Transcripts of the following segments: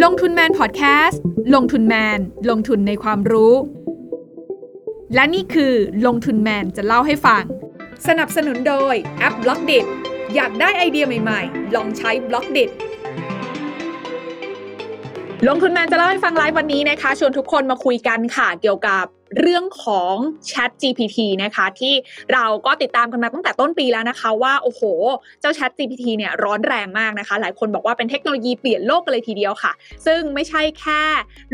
ลงทุนแมนพอดแคสต์ลงทุนแมน ลงทุนในความรู้ และนี่คือลงทุนแมนจะเล่าให้ฟัง สนับสนุนโดยแอป Blockdit อยากได้ไอเดียใหม่ๆ ลองใช้ Blockdit ลงทุนแมนจะเล่าให้ฟังไลฟ์วันนี้นะคะ ชวนทุกคนมาคุยกันค่ะเกี่ยวกับ เรื่องของ Chat GPT นะคะที่เราก็ติดตามกันมาตั้งแต่ต้นปีแล้วนะคะ ว่าโอ้โห เจ้า Chat GPT เนี่ยร้อนแรงมากนะคะ หลายคนบอกว่าเป็นเทคโนโลยีเปลี่ยนโลกกันเลยทีเดียวค่ะ ซึ่งไม่ใช่แค่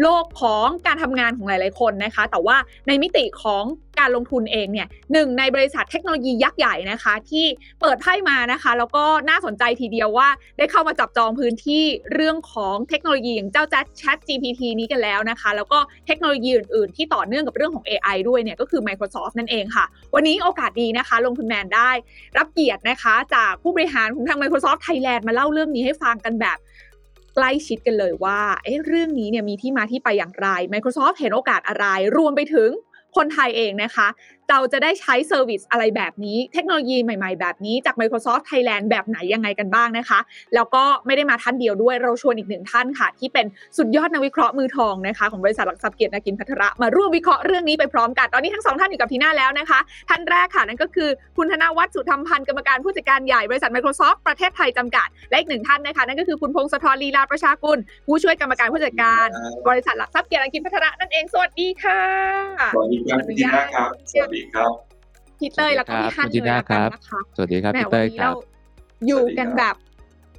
โลกของการทำงานของหลาย ๆ คนนะคะ แต่ว่าในมิติของ การลงทุนเองเนี่ยหนึ่งในบริษัทเทคโนโลยียักษ์ใหญ่นะคะ ที่เปิดไพ่มานะคะ แล้วก็น่าสนใจทีเดียวว่า ได้เข้ามาจับจองพื้นที่เรื่องของเทคโนโลยีอย่างเจ้า Chat GPT นี้กันแล้วนะคะ แล้วก็เทคโนโลยีอื่น ๆ ที่ต่อเนื่องกับเรื่องของ AI ด้วยเนี่ยก็คือ Microsoft นั่นเองค่ะ วันนี้โอกาสดีนะคะ ลงทุนแมนได้ รับเกียรตินะคะจากผู้บริหารของทาง Microsoft Thailand มาเล่าเรื่องนี้ให้ฟังกันแบบใกล้ชิดกันเลยว่าเอ๊ะเรื่องนี้เนี่ยมีที่มาที่ไปอย่างไร Microsoft เห็นโอกาสอะไร รวมไปถึง คนไทยเองนะคะ เราจะได้ใช้ service อะไรแบบนี้ เทคโนโลยีใหม่ๆ แบบนี้จาก Microsoft Thailand แบบไหนยังไงกันบ้างนะคะ แล้วก็ไม่ได้มาท่านเดียวด้วยเราชวนอีกหนึ่งท่านค่ะ ที่เป็นสุดยอดนักวิเคราะห์มือทองนะคะของบริษัทหลักทรัพย์เกียรตินาคินภัทรมาร่วมวิเคราะห์เรื่องนี้ไปพร้อมกันตอนนี้ทั้งสองท่านอยู่กับทีน่าแล้วนะคะ ท่านแรกค่ะนั่นก็คือคุณธนวัฒน์สุธรรมพันธ์กรรมการผู้จัดการใหญ่บริษัท Microsoft ประเทศไทยจำกัด และอีกหนึ่งท่านนะคะนั่นก็คือคุณพงศธรลีลาประชากุลผู้ช่วยกรรมการผู้จัดการ บริษัทหลักทรัพย์เกียรตินากินพัทระนั่นเองสวัสดีค่ะสวัสดีครับพี่นาครับสวัสดีครับพี่เต้ยแล้วก็พี่ฮันคุณจีเลยน่าละคกัรันบนะคะสวัสดีครับแหมพี่วัเต้ยนี้ครัเราบอยู่กันแบบ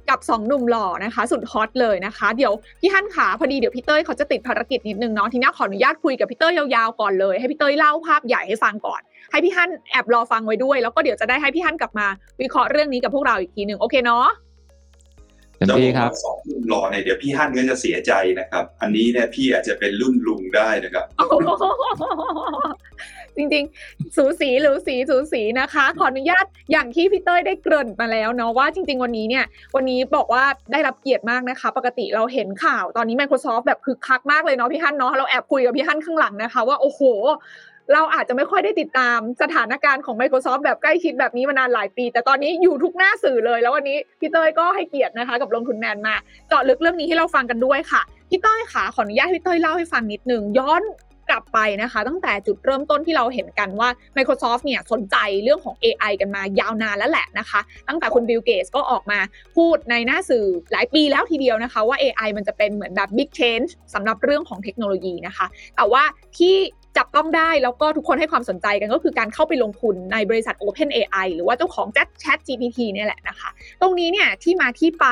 กับสองหนุ่มหล่อนะคะ สุดฮอตเลยนะคะ เดี๋ยวพี่ฮั่นขาพอดีเดี๋ยวพี่เต้ยเขาจะติดภารกิจนิดนึงเนาะทีนี้ขออนุญาตคุยกับพี่เต้ยยาวๆก่อนเลย ให้พี่เต้ยเล่าภาพใหญ่ให้ฟังก่อน ให้พี่ฮั่นแอบรอฟังไว้ด้วย แล้วก็เดี๋ยวจะได้ให้พี่ฮั่นกลับมา วิเคราะห์เรื่องนี้กับพวกเราอีกทีหนึ่งโอเคเนาะเต็มที่ครับสองรุ่นรอเนี่ยเดี๋ยวพี่ฮั่นก็จะเสียใจนะครับ อันนี้เนี่ยพี่อาจจะเป็นรุ่นลุงได้นะครับ จริงๆ สูสีหรือสีสูสีนะคะ ขออนุญาตอย่างที่พี่เต้ยได้เกริ่นมาแล้วเนาะว่าจริง ๆ วันนี้เนี่ย วันนี้บอกว่าได้รับเกียรติมากนะคะ ปกติเราเห็นข่าวตอนนี้ Microsoft แบบคึกคักมากเลยเนาะพี่ฮั่นเนาะเราแอบคุยกับพี่ฮั่นข้างหลังนะคะ ว่าโอ้โหเราอาจจะไม่ค่อยได้ติดตามสถานการณ์ของ Microsoft แบบใกล้ชิดแบบนี้มานานหลายปี แต่ตอนนี้อยู่ทุกหน้าสื่อเลย แล้ววันนี้พี่เต้ยก็ให้เกียรตินะคะ กับลงทุนแมนมาเจาะลึกเรื่องนี้ให้เราฟังกันด้วยค่ะพี่เต้ยค่ะขออนุญาตพี่เต้ยเล่าให้ฟังนิดนึงย้อน กลับไปนะคะ ตั้งแต่จุดเริ่มต้นที่เราเห็นกันว่า Microsoft เนี่ยสนใจเรื่องของ AI กันมายาวนานแล้วแหละนะคะ ตั้งแต่คุณบิลเกตก็ออกมาพูดในหน้าสื่อหลายปีแล้วทีเดียวนะคะ ว่า AI มันจะเป็นเหมือนแบบ big change สำหรับเรื่องของเทคโนโลยีนะคะ แต่ว่าที่ จับต้องได้แล้วก็ทุกคนให้ความสนใจกันก็คือการเข้าไปลงทุนในบริษัท Open AI หรือว่าเจ้าของ Chat Chat GPT เนี่ยแหละนะคะ ตรงนี้เนี่ยที่มาที่ไป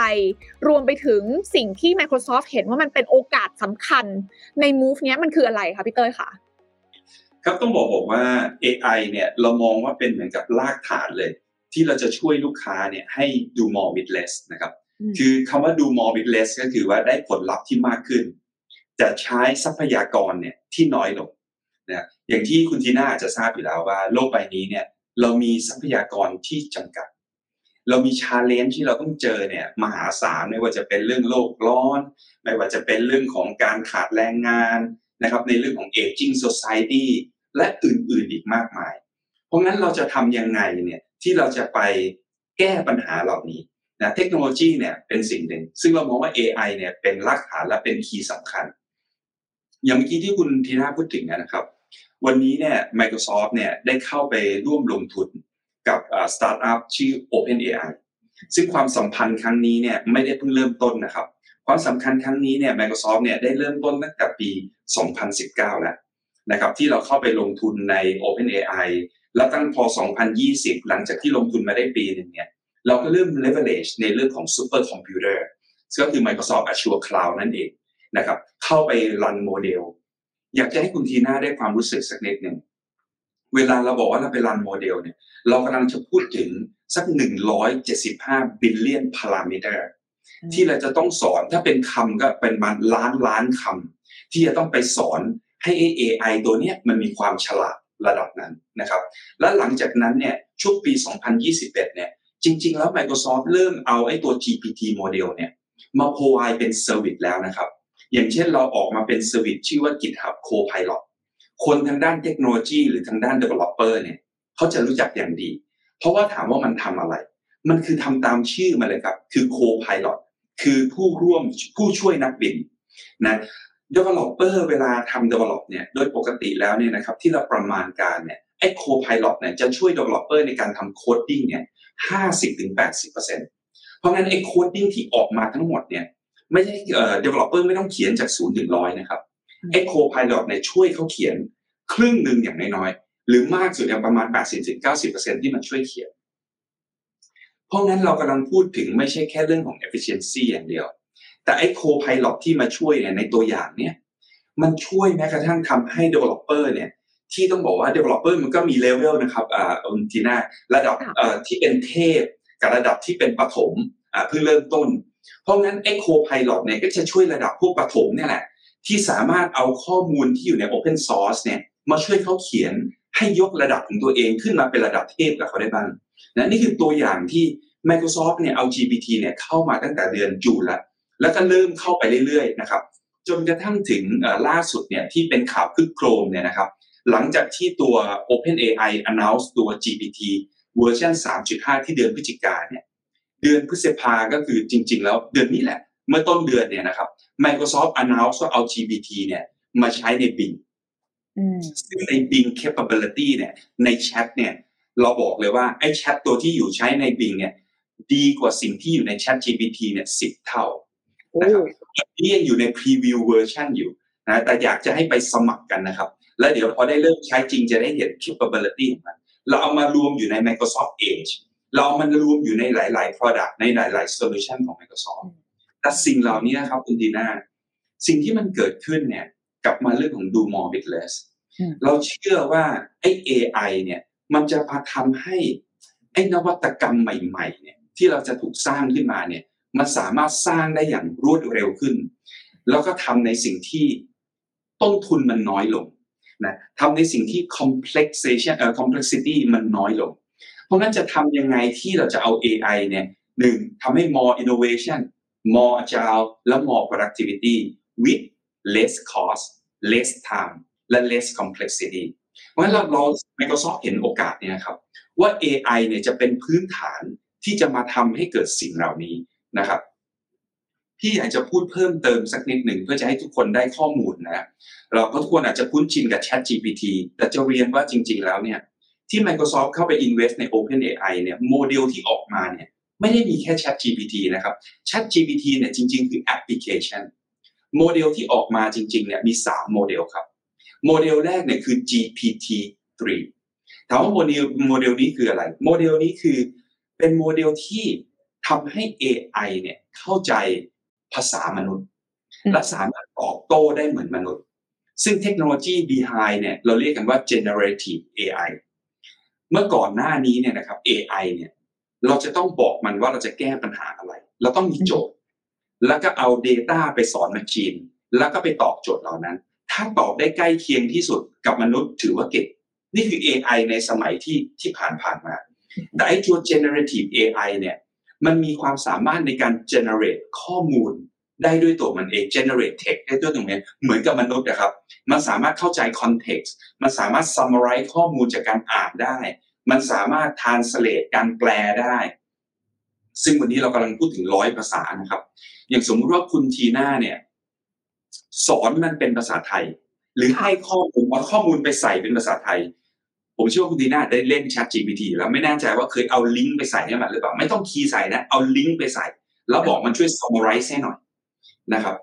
รวมไปถึงสิ่งที่ Microsoft เห็นว่ามันเป็นโอกาสสำคัญใน move เนี้ยมันคืออะไรคะพี่เต้ยคะครับต้องบอกบอกว่า AI เนี่ยเรามองว่าเป็นเหมือนกับรากฐานเลย ที่เราจะช่วยลูกค้าเนี่ยให้ดู more with less นะครับคือคำว่าดู more with less ก็คือว่าได้ผลลัพธ์ที่มากขึ้น จะใช้ทรัพยากรเนี่ยที่น้อยลง นะอย่างที่คุณทีน่าอาจจะทราบอยู่แล้วว่า โลกใบนี้เนี่ยเรามีทรัพยากรที่จำกัด เรามีชาเลนจ์ที่เราต้องเจอเนี่ยมหาศาลไม่ว่าจะเป็นเรื่องโลกร้อน ไม่ว่าจะเป็นเรื่องของการขาดแรงงานนะครับในเรื่องของ aging society และอื่นๆอีกมากมาย เพราะงั้นเราจะทำยังไงเนี่ยที่เราจะไปแก้ปัญหาเหล่านี้นะเทคโนโลยีเนี่ยเป็นสิ่งหนึ่ง ซึ่งเรามองว่า AI เนี่ยเป็นรากฐานและเป็น key สำคัญ อย่างเมื่อกี้ที่คุณทีน่าพูดถึงนะครับ วันนี้เนี่ย Microsoft เนี่ยได้เข้าไปร่วมลงทุนกับสตาร์ทอัพชื่อ OpenAI ซึ่งความสัมพันธ์ครั้งนี้เนี่ยไม่ได้เพิ่งเริ่มต้นนะครับ ความสัมพันธ์ครั้งนี้เนี่ย Microsoft เนี่ยได้เริ่มต้นตั้งแต่ปี 2019 แล้วนะครับที่เราเข้าไปลงทุนใน OpenAI แล้วตั้งพอ 2020 หลังจากที่ลงทุนมาได้ปีหนึ่งเนี่ยเราก็เริ่ม leverage ในเรื่องของ super computer ก็คือ Microsoft Azure Cloud นั่นเองนะครับเข้าไป run โมเดล อยากจะให้คุณทีน่าได้ความรู้สึกสักนิดหนึ่งเวลาเราบอกว่าเราไป run โมเดลเนี่ย เรากำลังจะพูดถึงสัก175 billion parameter ที่เราจะต้องสอนถ้าเป็นคำก็เป็นมันล้านล้านคำที่จะต้องไปสอนให้ AI ตัวเนี้ยมันมีความฉลาดระดับนั้นนะครับ และหลังจากนั้นเนี่ยช่วงปี 2021 เนี่ยจริง ๆ แล้ว Microsoft เริ่มเอาไอ้ตัว GPT โมเดลเนี่ยมา provide เป็น service แล้วนะครับ อย่างเช่นเราออกมาเป็น service ชื่อว่า GitHub Copilot คนทางด้านเทคโนโลยีหรือทางด้าน developer เนี่ยเขาจะรู้จักอย่างดี เพราะว่าถามว่ามันทำอะไร มันคือทำตามชื่อมาเลยครับ คือ Copilot คือผู้ร่วมผู้ช่วยนักบินนะ developer เวลาทำ develop เนี่ยโดยปกติแล้วเนี่ยนะครับที่เราประมาณการเนี่ยไอ้ co-pilot เนี่ยจะช่วย developer ในการทำ coding เนี่ยห้าสิบถึงแปดสิบเปอร์เซ็นต์เพราะงั้นไอ้ coding ที่ออกมาทั้งหมดเนี่ย ไม่ใช่เอ่อ developer ไม่ต้องเขียนจากศูนย์ถึงร้อยนะครับไอ้ co-pilot เนี่ยช่วยเขาเขียนครึ่งหนึ่งอย่างน้อยๆ หรือมากสุดเนี่ยประมาณ 80-90%ที่มันช่วยเขียน เพราะงั้นเรากำลังพูดถึงไม่ใช่แค่เรื่องของ efficiency อย่างเดียว แต่ไอ้ co-pilot ที่มาช่วยเนี่ยในตัวอย่างเนี่ยมันช่วยแม้กระทั่งทำให้ developer เนี่ยที่ต้องบอกว่า developer มันก็มีเลเวลนะครับอ่าอุนทีน่าระดับเอ่อที่เป็นเทพกับระดับที่เป็นปฐมอ่าเพิ่งเริ่มต้น เพราะงั้นไอ้ co-pilot เนี่ยก็จะช่วยระดับพวกปฐมเนี่ยแหละ ที่สามารถเอาข้อมูลที่อยู่ใน Open Source เนี่ยมาช่วยเขาเขียนให้ยกระดับของตัวเองขึ้นมาเป็นระดับเทพกับเขาได้บ้างนะนี่คือตัวอย่างที่ Microsoft เนี่ยเอา GPT เนี่ยเข้ามาตั้งแต่เดือนจูนล้วแล้วก็เริ่มเข้าไปเรื่อยๆนะครับจนกระทั่งถึงล่าสุดเนี่ยที่เป็นข่าวคึกโครมเนี่ยนะครับหลังจากที่ตัว OpenAI announce ตัว GPT เวอร์ชัน3.5 ที่เดือนพฤศจิกาเนี่ย เดือนพฤษภาก็คือจริง ๆ แล้วเดือนนี้แหละ เมื่อต้นเดือนเนี่ยนะครับ Microsoft announce ว่าเอา GPT เนี่ยมาใช้ใน Bing ซึ่งใน Bing capability เนี่ยในแชทเนี่ยเราบอกเลยว่าไอ้แชทตัวที่อยู่ใช้ใน Bing เนี่ยดีกว่าสิ่งที่อยู่ใน Chat GPT เนี่ยสิบเท่านะครับนี่ยังอยู่ใน preview version อยู่นะแต่อยากจะให้ไปสมัครกันนะครับ แล้วเดี๋ยวพอได้เริ่มใช้จริงจะได้เห็น capability ของมันเราเอามารวมอยู่ใน Microsoft Edge เราเอามันรวมอยู่ในหลาย ๆ product ในหลาย ๆ solution ของ Microsoft แต่สิ่งเหล่านี้นะครับคุณดีน่าสิ่งที่มันเกิดขึ้นเนี่ยกลับมาเรื่องของ do more with less เราเชื่อว่าไอ้ AI เนี่ยมันจะพาทำให้ไอ้นวัตกรรมใหม่ ๆ เนี่ยที่เราจะถูกสร้างขึ้นมาเนี่ยมันสามารถสร้างได้อย่างรวดเร็วขึ้น แล้วก็ทำในสิ่งที่ต้นทุนมันน้อยลงนะทำในสิ่งที่ complexation เอ่อ complexity มันน้อยลง เพราะงั้นจะทำยังไงที่เราจะเอา AI เนี่ยหนึ่งทำให้ more innovation more agile และ more productivity with less cost less time และ less complexity เพราะฉะนั้นเราเรา Microsoft เห็นโอกาสเนี่ยครับว่า AI เนี่ยจะเป็นพื้นฐานที่จะมาทำให้เกิดสิ่งเหล่านี้นะครับพี่อยากจะพูดเพิ่มเติมสักนิดหนึ่งเพื่อจะให้ทุกคนได้ข้อมูลนะเราก็ทุกคนอาจจะคุ้นชินกับ Chat GPT แต่จะเรียนว่าจริง ๆ แล้วเนี่ย ที่ Microsoft เข้าไป invest ใน OpenAI เนี่ยโมเดลที่ออกมาเนี่ยไม่ได้มีแค่ Chat GPT นะครับ Chat GPT เนี่ยจริง ๆ คือแอปพลิเคชันโมเดลที่ออกมาจริง ๆ เนี่ยมี 3 โมเดลครับ โมเดลแรกเนี่ยคือ GPT 3ถามว่าโมเดลโมเดลนี้คืออะไร โมเดลนี้คือเป็นโมเดลที่ทำให้ AI เนี่ยเข้าใจภาษามนุษย์ และสามารถตอบโต้ได้เหมือนมนุษย์ ซึ่งเทคโนโลยี behind เนี่ยเราเรียกกันว่า generative AI เมื่อก่อนหน้านี้เนี่ยนะครับ AI เนี่ยเราจะต้องบอกมันว่าเราจะแก้ปัญหาอะไร เราต้องมีโจทย์ แล้วก็เอา Data ไปสอนมันชีน แล้วก็ไปตอบโจทย์เหล่านั้น ถ้าตอบได้ใกล้เคียงที่สุดกับมนุษย์ถือว่าเก่งนี่คือ AI ในสมัยที่ที่ผ่านผ่านมา แต่ไอ้ตัว generative AI เนี่ยมันมีความสามารถในการ generate ข้อมูล ได้ด้วยตัวมันเอง generate text ได้ด้วยตัวมันเหมือนกับมนุษย์นะครับ มันสามารถเข้าใจ context มันสามารถ summarize ข้อมูลจากการอ่านได้ มันสามารถ translate การแปลได้ ซึ่งวันนี้เรากำลังพูดถึงร้อยภาษานะครับ อย่างสมมุติว่าคุณทีน่าเนี่ย สอนมันเป็นภาษาไทย หรือให้ข้อมูลเอาข้อมูลไปใส่เป็นภาษาไทยผมเชื่อว่าคุณทีน่าได้เล่น Chat GPT แล้วไม่แน่ใจว่าเคยเอาลิงก์ไปใส่ให้มันหรือเปล่าไม่ต้องคีย์ใส่นะ เอาลิงก์ไปใส่ แล้วบอกมันช่วย summarize ให้หน่อย นะครับ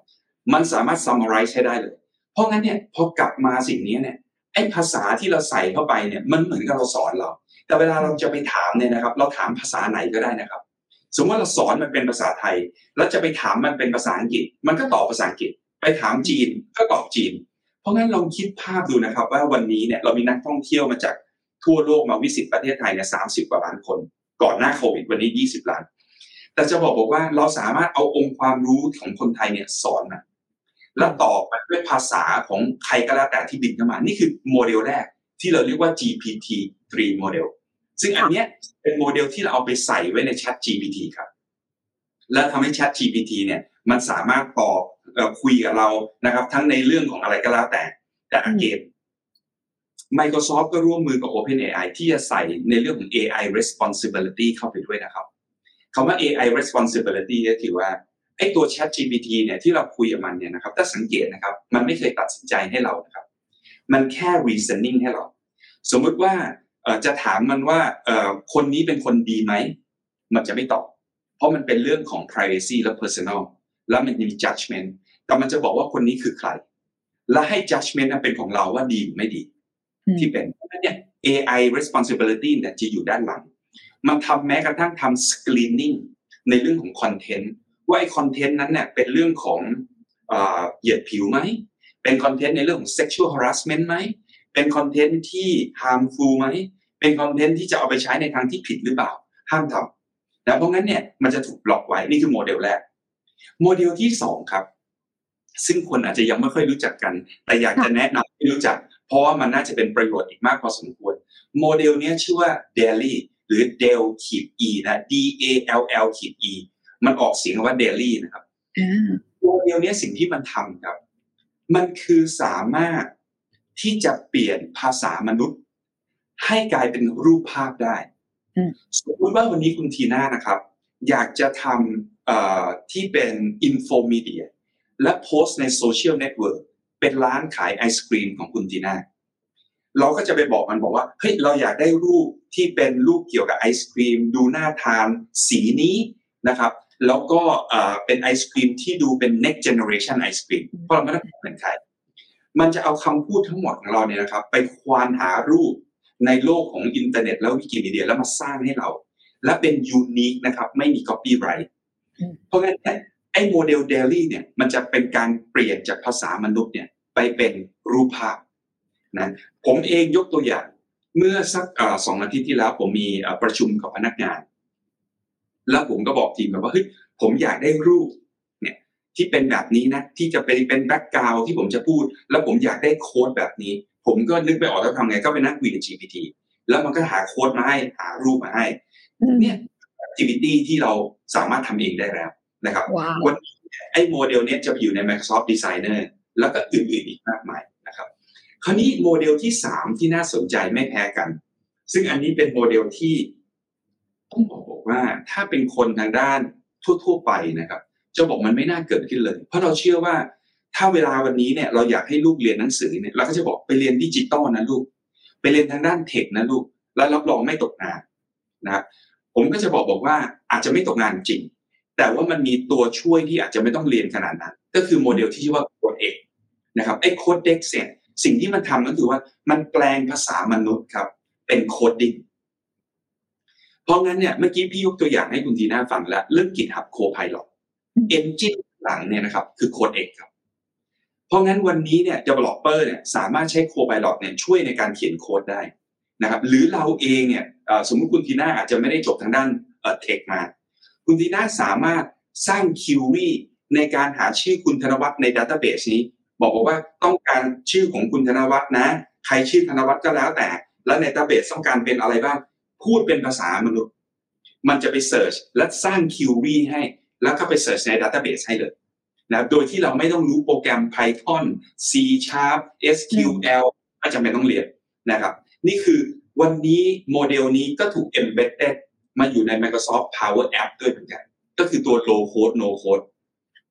มันสามารถ summarize ให้ได้เลย เพราะงั้นเนี่ยพอกลับมาสิ่งนี้เนี่ยไอ้ภาษาที่เราใส่เข้าไปเนี่ยมันเหมือนกับเราสอนเรา แต่เวลาเราจะไปถามเนี่ยนะครับ เราถามภาษาไหนก็ได้นะครับ สมมติว่าเราสอนมันเป็นภาษาไทย แล้วจะไปถามมันเป็นภาษาอังกฤษ มันก็ตอบภาษาอังกฤษ ไปถามจีนก็ตอบจีน เพราะงั้นลองคิดภาพดูนะครับ ว่าวันนี้เนี่ยเรามีนักท่องเที่ยวมาจากทั่วโลกมาวิสิตประเทศไทยเนี่ยสามสิบกว่าล้านคน ก่อนหน้าโควิดวันนี้ยี่สิบล้าน แต่จะบอกบอกว่าเราสามารถเอาองค์ความรู้ของคนไทยเนี่ยสอนนะแล้วตอบมันด้วยภาษาของใครก็แล้วแต่ที่บินเข้ามา นี่คือโมเดลแรกที่เราเรียกว่า GPT-3 โมเดล ซึ่งอันเนี้ยเป็นโมเดลที่เราเอาไปใส่ไว้ใน Chat GPT ครับ และทำให้ Chat GPT เนี่ยมันสามารถตอบคุยกับเรานะครับ ทั้งในเรื่องของอะไรก็แล้วแต่แต่อังเกต Microsoft ก็ร่วมมือกับ OpenAI ที่จะใส่ในเรื่องของ AI responsibility เข้าไปด้วยนะครับ คำว่า AI responsibility ก็คือว่าไอ้ตัว Chat GPT เนี่ยที่เราคุยกับมันเนี่ยนะครับถ้าสังเกตนะครับ มันไม่เคยตัดสินใจให้เรานะครับ มันแค่ reasoning ให้เรา สมมุติว่าจะถามมันว่าคนนี้เป็นคนดีไหม มันจะไม่ตอบ เพราะมันเป็นเรื่องของ privacy และ personal แล้วมันมี judgment แต่มันจะบอกว่าคนนี้คือใคร และให้ judgment นั้นเป็นของเราว่าดีหรือไม่ดี ที่เป็นเพราะฉะนั้นเนี่ย AI responsibility เนี่ยจะอยู่ด้านหลัง มันทำแม้กระทั่งทำ screening ในเรื่องของคอนเทนต์ว่าไอ้คอนเทนต์นั้นเนี่ยเป็นเรื่องของเหยียดผิวไหม เป็นคอนเทนต์ในเรื่องของ sexual harassment ไหม เป็นคอนเทนต์ที่ harmful ไหม เป็นคอนเทนต์ที่จะเอาไปใช้ในทางที่ผิดหรือเปล่า ห้ามทำนะเพราะงั้นเนี่ยมันจะถูกบล็อกไว้นี่คือโมเดลแรก โมเดลที่สองครับ ซึ่งคนอาจจะยังไม่ค่อยรู้จักกัน แต่อยากจะแนะนำให้รู้จัก เพราะว่ามันน่าจะเป็นประโยชน์อีกมากพอสมควร โมเดลนี้ชื่อว่า DALL-E หรือ DALL ขีด E นะ D A L L ขีด E มันออกเสียงว่า Daily นะครับโมเดลนี้สิ่งที่มันทำครับ มันคือสามารถที่จะเปลี่ยนภาษามนุษย์ ให้กลายเป็นรูปภาพได้สมมติว่าวันนี้คุณทีน่านะครับ อยากจะทำที่เป็น infomedia และโพสต์ในโซเชียลเน็ตเวิร์กเป็นร้านขายไอศครีมของคุณทีน่า เราก็จะไปบอกมันบอกว่าเฮ้ยเราอยากได้รูปที่เป็นรูปเกี่ยวกับไอศครีมดูน่าทานสีนี้นะครับ แล้วก็เป็นไอศครีมที่ดูเป็น next generation ไอศครีมเพราะเราไม่ต้องเหมือนใครมันจะเอาคำพูดทั้งหมดของเราเนี่ยนะครับ ไปควานหารูปในโลกของอินเทอร์เน็ต แล้ววิกิพีเดียแล้วมาสร้างให้เรา และเป็น unique นะครับ ไม่มี copyright เพราะงั้นเนี่ยไอ้โมเดล DALL-E เนี่ยมันจะเป็นการเปลี่ยนจากภาษามนุษย์เนี่ยไปเป็นรูปภาพ นะผมเองยกตัวอย่าง เมื่อสักสองอาทิตย์ที่แล้ว ผมมีประชุมกับพนักงาน แล้วผมก็บอกทีมแบบว่าเฮ้ยผมอยากได้รูปเนี่ยที่เป็นแบบนี้นะที่จะเป็นเป็น background ที่ผมจะพูด แล้วผมอยากได้ quote แบบนี้ ผมก็นึกไม่ออกแล้วทำไงก็ไปนั่งคุยกับ GPT แล้วมันก็หา quote มาให้หารูปมาให้เนี่ย activity ที่เราสามารถทำเองได้แล้วนะครับ วันนี้ไอ้โมเดลนี้จะอยู่ใน Microsoft Designer แล้วก็อื่นๆอีกมากมายนะ ครับคราวนี้โมเดลที่สามที่น่าสนใจไม่แพ้กัน ซึ่งอันนี้เป็นโมเดลที่ต้องบอกบอกว่าถ้าเป็นคนทางด้านทั่ว ๆ ไปนะครับ จะบอกมันไม่น่าเกิดขึ้นเลย เพราะเราเชื่อว่าถ้าเวลาวันนี้เนี่ยเราอยากให้ลูกเรียนหนังสือเนี่ยเราก็จะบอกไปเรียนดิจิตอลนะลูก ไปเรียนทางด้าน tech นะลูก แล้วรับรองไม่ตกงานนะครับผมก็จะบอกบอกว่าอาจจะไม่ตกงานจริง แต่ว่ามันมีตัวช่วยที่อาจจะไม่ต้องเรียนขนาดนั้น ก็คือโมเดลที่ชื่อว่า Codex นะครับไอ้ Codex เนี่ย สิ่งที่มันทำก็คือว่ามันแปลงภาษามนุษย์ครับ เป็น codingเพราะงั้นเนี่ยเมื่อกี้พี่ยกตัวอย่างให้คุณทีน่าฟังแล้วเรื่อง GitHub Copilot engine หลังเนี่ยนะครับ คือ Codex ครับ เพราะงั้นวันนี้เนี่ย developer เนี่ยสามารถใช้ Copilot เนี่ยช่วยในการเขียนโค้ดได้นะครับ หรือเราเองเนี่ยสมมติคุณทีน่าอาจจะไม่ได้จบทางด้าน tech มา คุณทีน่าสามารถสร้าง query ในการหาชื่อคุณธนวัฒน์ใน database นี้ บอกว่าต้องการชื่อของคุณธนวัฒน์นะ ใครชื่อธนวัฒน์ก็แล้วแต่ แล้วใน database ต้องการเป็นอะไรบ้าง พูดเป็นภาษามนุษย์ มันจะไป search และสร้าง query ให้ แล้วก็ไป search ใน database ให้เลยนะโดยที่เราไม่ต้องรู้โปรแกรม Python C Sharp SQL ไม่จำเป็นต้องเรียนนะครับ นี่คือวันนี้โมเดลนี้ก็ถูก embedded มาอยู่ใน Microsoft Power App ด้วยเหมือนกัน ก็คือตัว low code no code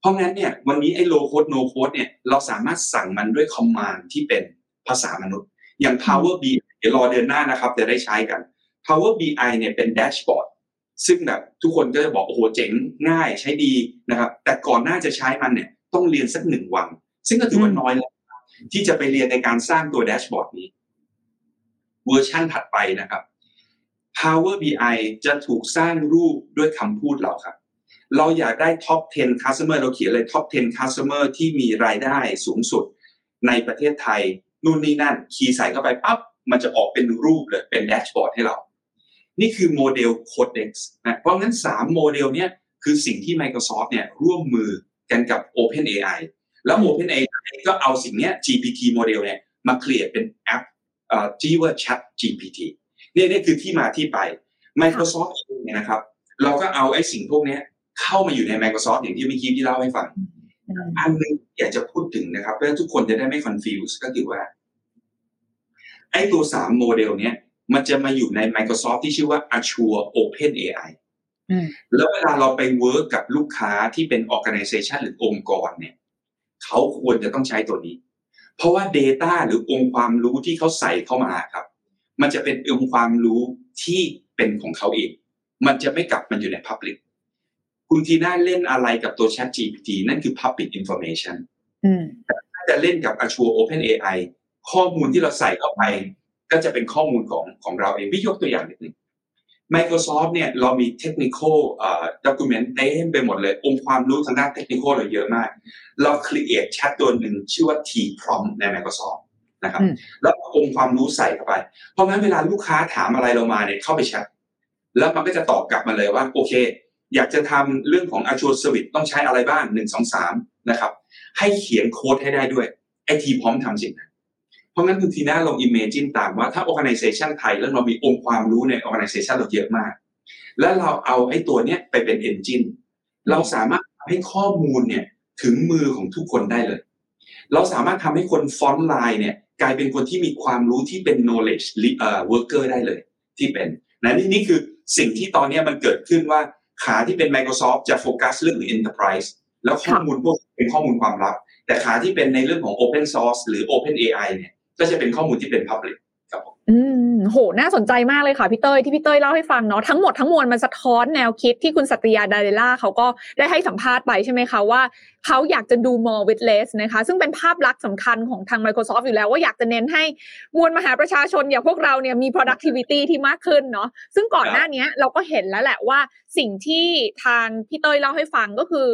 เพราะงั้นเนี่ยวันนี้ไอ้ low code no code เนี่ยเราสามารถสั่งมันด้วย command ที่เป็นภาษามนุษย์ อย่าง Power BI เดี๋ยวรอเดือนหน้านะครับจะได้ใช้กัน Power BI เนี่ยเป็น dashboard ซึ่งแบบทุกคนก็จะบอกโอ้โหเจ๋งง่ายใช้ดีนะครับ แต่ก่อนหน้าจะใช้มันเนี่ยต้องเรียนสักหนึ่งวัน ซึ่งก็ถือว่าน้อยแล้วที่จะไปเรียนในการสร้างตัว dashboard นี้ เวอร์ชั่นถัดไปนะครับ Power BI จะถูกสร้างรูปด้วยคำพูดเราครับ เราอยากได้ top 10 customer เราเขียนเลย top 10 customer ที่มีรายได้สูงสุดในประเทศไทยนู่นนี่นั่น คีย์ใส่เข้าไปปั๊บมันจะออกเป็นรูปเลยเป็น dashboard ให้เรา นี่คือโมเดล Codex นะเพราะงั้น 3 โมเดลเนี้ยคือสิ่งที่ Microsoft เนี่ยร่วมมือกันกับ OpenAI แล้ว OpenAI ก็เอาสิ่งนี้ GPT โมเดลเนี่ยมา create เป็นแอปที่ว่า Chat GPT นี่นี่คือที่มาที่ไป Microsoft เองเนี่ยนะครับ เราก็เอาไอ้สิ่งพวกนี้ เข้ามาอยู่ใน Microsoft อย่างที่เมื่อกี้ที่เล่าให้ฟัง อันนึงอยากจะพูดถึงนะครับ เพื่อทุกคนจะได้ไม่ confuse ก็คือว่า ไอ้ตัวสามโมเดลเนี้ยมันจะมาอยู่ใน Microsoft ที่ชื่อว่า Azure Open AI แล้วเวลาเราไป work กับลูกค้าที่เป็น organization หรือองค์กรเนี่ยเขาควรจะต้องใช้ตัวนี้ เพราะว่า Data หรือองค์ความรู้ที่เขาใส่เข้ามาครับ มันจะเป็นองค์ความรู้ที่เป็นของเขาเอง มันจะไม่กลับมันอยู่ใน Public คุณทีน่าเล่นอะไรกับตัว Chat GPT นั่นคือ Public Information ถ้าจะเล่นกับ Azure Open AI ข้อมูลที่เราใส่เข้าไป ก็จะเป็นข้อมูลของของเราเองพี่ยกตัวอย่างนิดนึง Microsoft เนี่ยเรามี technical document เต็มไปหมดเลย องค์ความรู้ทางด้าน technical เราเยอะมาก เรา create chat ตัวหนึ่งชื่อว่า T prompt ใน Microsoft นะครับ แล้วองค์ความรู้ใส่เข้าไป เพราะงั้นเวลาลูกค้าถามอะไรเรามาเนี่ยเข้าไปแชทแล้วมันก็จะตอบกลับมาเลยว่า โอเค อยากจะทำเรื่องของ Azure Service ต้องใช้อะไรบ้างหนึ่งสองสามนะครับ ให้เขียนโค้ดให้ได้ด้วยไอทีพร้อมทำสิ่งนั้นเพราะงั้นคุณทีน่าลอง imagine ตามว่าถ้า organization ไทยแล้วเรามีองค์ความรู้ใน organization เราเยอะมาก แล้วเราเอาไอ้ตัวเนี้ยไปเป็น engine เราสามารถให้ข้อมูลเนี่ยถึงมือของทุกคนได้เลย เราสามารถทำให้คนฟอนต์ไลน์เนี่ยกลายเป็นคนที่มีความรู้ที่เป็น knowledge worker ได้เลย ที่เป็นนะนี่นี่คือสิ่งที่ตอนนี้มันเกิดขึ้นว่า ขาที่เป็น Microsoft จะโฟกัสเรื่อง enterprise แล้วข้อมูลพวกเป็นข้อมูลความลับ แต่ขาที่เป็นในเรื่องของ open source หรือ open AI เนี่ยก็จะเป็นข้อมูลที่เป็น public อืมโห น่าสนใจมากเลยค่ะพี่เต้ยที่พี่เต้ยเล่าให้ฟังเนาะทั้งหมดทั้งมวลมันสะท้อนแนวคิดที่คุณสัตยาดาเรล่าเขาก็ได้ให้สัมภาษณ์ไปใช่ไหมคะว่าเขาอยากจะดู more with less นะคะ ซึ่งเป็นภาพลักษณ์สำคัญของทาง Microsoft อยู่แล้ว ว่าอยากจะเน้นให้มวลมหาประชาชนอย่างพวกเราเนี่ยมี productivity ที่มากขึ้นเนาะซึ่งก่อนหน้านี้เราก็เห็นแล้วแหละว่าสิ่งที่ทางพี่เต้ยเล่าให้ฟังก็คือ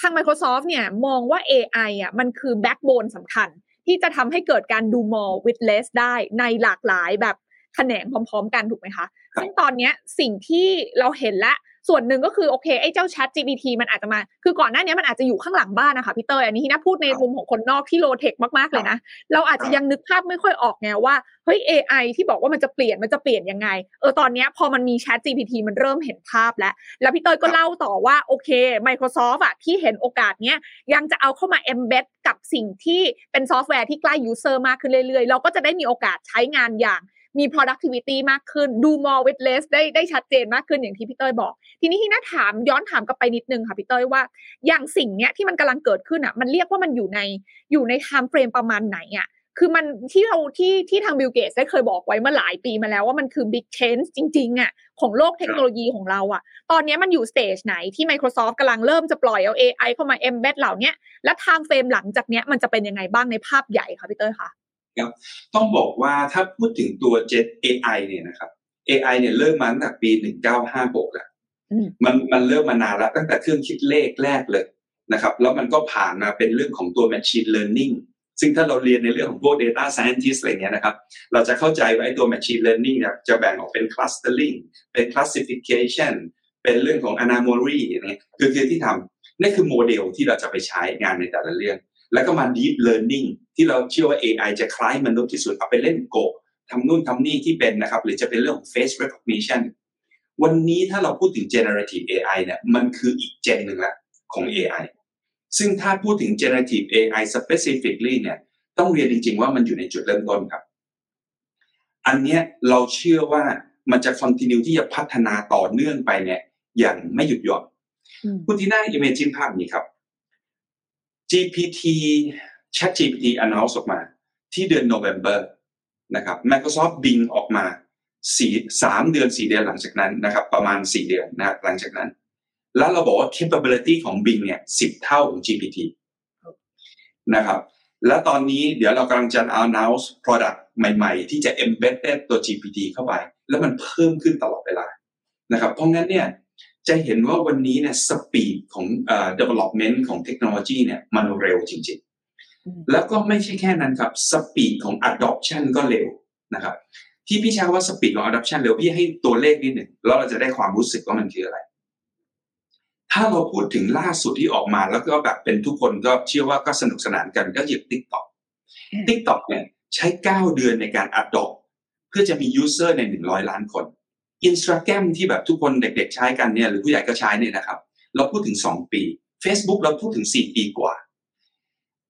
ทาง Microsoft เนี่ยมองว่า AI อะมันคือ backbone สำคัญ ที่จะทำให้เกิดการดู more with less ได้ในหลากหลายแบบแขนงพร้อม ๆ กันถูกไหมคะ ซึ่งตอนนี้สิ่งที่เราเห็นและ ส่วนหนึ่งก็คือโอเคไอ้เจ้า Chat GPT มันอาจจะมา คือก่อนหน้านี้มันอาจจะอยู่ข้างหลังบ้านนะคะพี่เต้ยอันนี้นะพูดในมุมของคนนอกที่ low tech มากๆเลยนะ เราอาจจะยังนึกภาพไม่ค่อยออกไงว่าเฮ้ย AI ที่บอกว่ามันจะเปลี่ยนมันจะเปลี่ยนยังไงเออตอนนี้พอมันมี Chat GPT มันเริ่มเห็นภาพแล้ว แล้วพี่เต้ยก็เล่าต่อว่าโอเค Microsoft อะที่เห็นโอกาสเนี้ยยังจะเอาเข้ามา embed กับสิ่งที่เป็นซอฟต์แวร์ที่ใกล้ user มากขึ้นเรื่อยๆ เราก็จะได้มีโอกาสใช้งานอย่าง มี productivity มากขึ้นดู more with less ได้ได้ชัดเจนมากขึ้นอย่างที่พี่เต้ยบอก ทีนี้ทีน่าถามย้อนถามกลับไปนิดนึงค่ะพี่เต้ยว่า อย่างสิ่งเนี้ยที่มันกำลังเกิดขึ้นอะ มันเรียกว่ามันอยู่ในอยู่ใน time frame ประมาณไหนอะคือมันที่เราที่ที่ทาง Bill Gates ได้เคยบอกไว้เมื่อหลายปีมาแล้วว่ามันคือ big change จริงๆอะของโลกเทคโนโลยีของเราอะ ตอนนี้มันอยู่ stage ไหนที่ Microsoft กำลังเริ่มจะปล่อยเอา AI เข้ามา embed เหล่านี้และ time frame หลังจากเนี้ยมันจะเป็นยังไงบ้างในภาพใหญ่คะพี่เต้ยคะ ครับต้องบอกว่าถ้าพูดถึงตัว Jet AI เนี่ยนะครับ AI เนี่ยเริ่มมาตั้งแต่ปี 1956แล้วมันมันเริ่มมานานแล้วตั้งแต่เครื่องคิดเลขแรกเลยนะครับ แล้วมันก็ผ่านมาเป็นเรื่องของตัว Machine Learning ซึ่งถ้าเราเรียนในเรื่องของพวก Data Scientist อะไรเงี้ยนะครับ เราจะเข้าใจว่าไอ้ตัว Machine Learning เนี่ยจะแบ่งออกเป็น Clustering เป็น Classification เป็นเรื่องของ Anomaly เนี่ยคือคือที่ทำนี่คือโมเดลที่เราจะไปใช้งานในแต่ละเรื่อง แล้วก็มา deep learning ที่เราเชื่อว่า AI จะคล้ายมนุษย์ที่สุดเอาไปเล่นโกทำนู่นทำนี่ที่เป็นนะครับหรือจะเป็นเรื่องของ face recognition วันนี้ถ้าเราพูดถึง generative AI เนี่ยมันคืออีกเจนหนึ่งละของ AI ซึ่งถ้าพูดถึง generative AI specifically เนี่ยต้องเรียนจริง ๆ ว่ามันอยู่ในจุดเริ่มต้นครับ อันเนี้ยเราเชื่อว่ามันจะ continue ที่จะพัฒนาต่อเนื่องไปเนี่ยอย่างไม่หยุดหย่อนคุณที่น่า imagine ภาพนี้ครับ GPT Chat GPT announce ออกมา ที่เดือนโนเวม ber นะครับ Microsoft Bing ออกมาสี่สามเดือนสี่เดือนหลังจากนั้นนะครับ ประมาณสี่เดือนนะหลังจากนั้น แล้วเราบอกว่า capability ของ Bing เนี่ยสิบเท่าของ GPT นะครับ แล้วตอนนี้เดี๋ยวเรากำลังจะ announce product ใหม่ๆ ที่จะ embed ตัว GPT เข้าไป แล้วมันเพิ่มขึ้นตลอดเวลานะครับ เพราะงั้นเนี่ย จะเห็นว่าวันนี้เนี่ย speed ของเอ่อ development ของเทคโนโลยีเนี่ยมันเร็วจริงๆ แล้วก็ไม่ใช่แค่นั้นครับ speed ของ adoption ก็เร็วนะครับ ที่พี่ใช้ว่า speed ของ adoption เร็วพี่ให้ตัวเลขนิดหนึ่งแล้วเราจะได้ความรู้สึกว่ามันคืออะไร ถ้าเราพูดถึงล่าสุดที่ออกมาแล้วก็แบบเป็นทุกคนก็เชื่อว่าก็สนุกสนานกันก็คือ TikTok TikTok เนี่ยใช้ 9 เดือนในการ adopt เพื่อจะมี user ใน 100 ล้านคน อินสตาแกรมที่แบบทุกคนเด็ก ๆ ใช้กันเนี่ยหรือผู้ใหญ่ก็ใช้เนี่ยนะครับ เราพูดถึง 2 ปี Facebook เราพูดถึง 4 ปีกว่า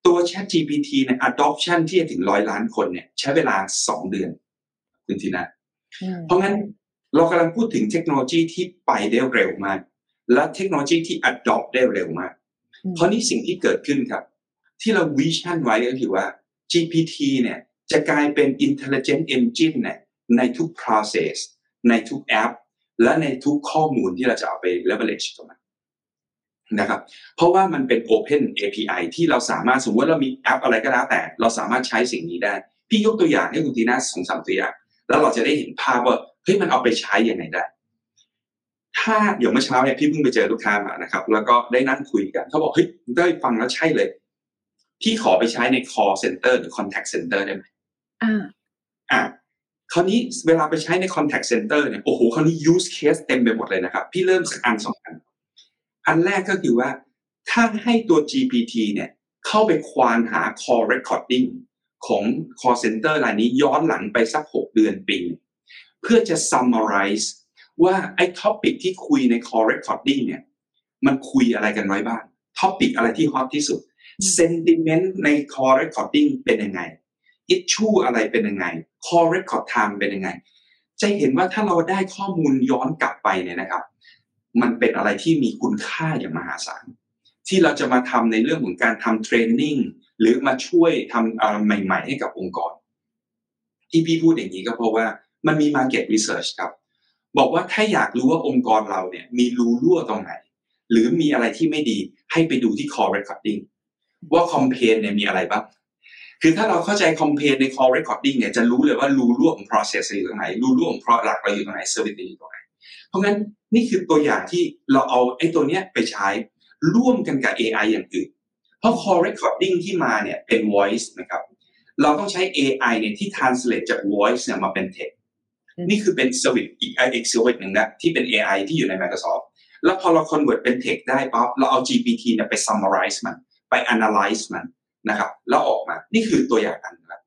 ตัว Chat GPT เนี่ย adoption ที่จะถึงร้อยล้านคนเนี่ย ใช้เวลา 2 เดือนคุณทีนะเพราะงั้นเรากำลังพูดถึงเทคโนโลยีที่ไปได้เร็วมาก และเทคโนโลยีที่ adopt ได้เร็วมาก เพราะนี่สิ่งที่เกิดขึ้นครับ ที่เราวิชั่นไว้ก็คือว่า GPT เนี่ยจะกลายเป็น intelligent engine เนี่ยในทุก process ในทุกแอป และในทุกข้อมูลที่เราจะเอาไป leverage ตรงนั้นนะครับเพราะว่ามันเป็น open API ที่เราสามารถสมมติว่าเรามีแอปอะไรก็แล้วแต่ เราสามารถใช้สิ่งนี้ได้ พี่ยกตัวอย่างให้คุณทีน่าสองสามตัวอย่าง แล้วเราจะได้เห็นภาพว่าเฮ้ยมันเอาไปใช้ยังไงได้ ถ้าเดี๋ยวเมื่อเช้าเนี่ยพี่เพิ่งไปเจอลูกค้ามานะครับ แล้วก็ได้นั่งคุยกันเขาบอกเฮ้ยได้ฟังแล้วใช่เลย พี่ขอไปใช้ใน call center หรือ contact center ได้ไหมอ่าอะ คราวนี้เวลาไปใช้ใน contact center เนี่ยโอ้โหคราวนี้ use case เต็มไปหมดเลยนะครับ พี่เริ่มสักอันสองอัน อันแรกก็คือว่า ถ้าให้ตัว GPT เนี่ยเข้าไปควานหา call recording ของ call center รายนี้ย้อนหลังไปสักหกเดือนปี เพื่อจะ summarize ว่าไอ้ topic ที่คุยใน call recording เนี่ยมันคุยอะไรกันไว้บ้าง topic อะไรที่ฮอตที่สุด sentiment ใน call recording เป็นยังไง issue อะไรเป็นยังไง call record time เป็นยังไง จะเห็นว่าถ้าเราได้ข้อมูลย้อนกลับไปเนี่ยนะครับ มันเป็นอะไรที่มีคุณค่าอย่างมหาศาลที่เราจะมาทำในเรื่องของการทำเทรนนิ่งหรือมาช่วยทำอะไรใหม่ ๆ ให้กับองค์กร ที่พี่พูดอย่างนี้ก็เพราะว่ามันมี Market Research ครับ บอกว่าถ้าอยากรู้ว่าองค์กรเราเนี่ยมีรูรั่วตรงไหน หรือมีอะไรที่ไม่ดีให้ไปดูที่ call recording ว่า campaign เนี่ยมีอะไรบ้าง คือถ้าเราเข้าใจ campaign ใน call recording เนี่ยจะรู้เลยว่ารูรั่วของ process อยู่ตรงไหนรูรั่วของ product เราอยู่ตรงไหน service อยู่ตรงไหน เพราะงั้นนี่คือตัวอย่างที่เราเอาไอ้ตัวเนี้ยไปใช้ร่วมกันกับ AI อย่างอื่น เพราะ call recording ที่มาเนี่ยเป็น voice นะครับเราต้องใช้ AI เนี่ยที่ translate จาก voice เนี่ยมาเป็น text นี่คือเป็น service อีกอีก service หนึ่งนะที่เป็น AI ที่อยู่ใน Microsoft แล้วพอเรา convert เป็น text ได้ปั๊บเราเอา GPT เนี่ยไป summarize มันไป analyze มัน นะครับ แล้วออกมา นี่คือตัวอย่างอันนะครับ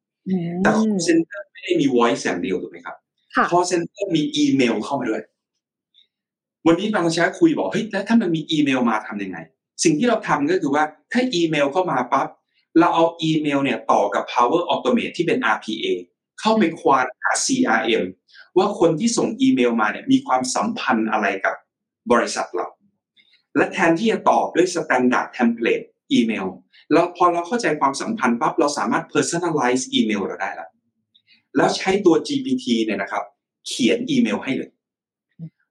แต่ call center ไม่ได้มี voice อย่างเดียวถูกไหมครับค่ะ call center มีอีเมลเข้ามาด้วย วันนี้บางชาคุยบอกเฮ้ยแล้วถ้ามันมีอีเมลมาทำยังไง สิ่งที่เราทำก็คือว่าถ้าอีเมลเข้ามาปั๊บเราเอาอีเมลเนี่ยต่อกับ Power Automate ที่เป็น RPA เข้าไปควานหา CRM ว่าคนที่ส่งอีเมลมาเนี่ยมีความสัมพันธ์อะไรกับบริษัทเรา และแทนที่จะตอบด้วย Standard Template อีเมล แล้วพอเราเข้าใจความสัมพันธ์ปั๊บเราสามารถ personalize อีเมลเราได้แล้วแล้วใช้ตัว GPT เนี่ยนะครับ เขียนอีเมลให้เลย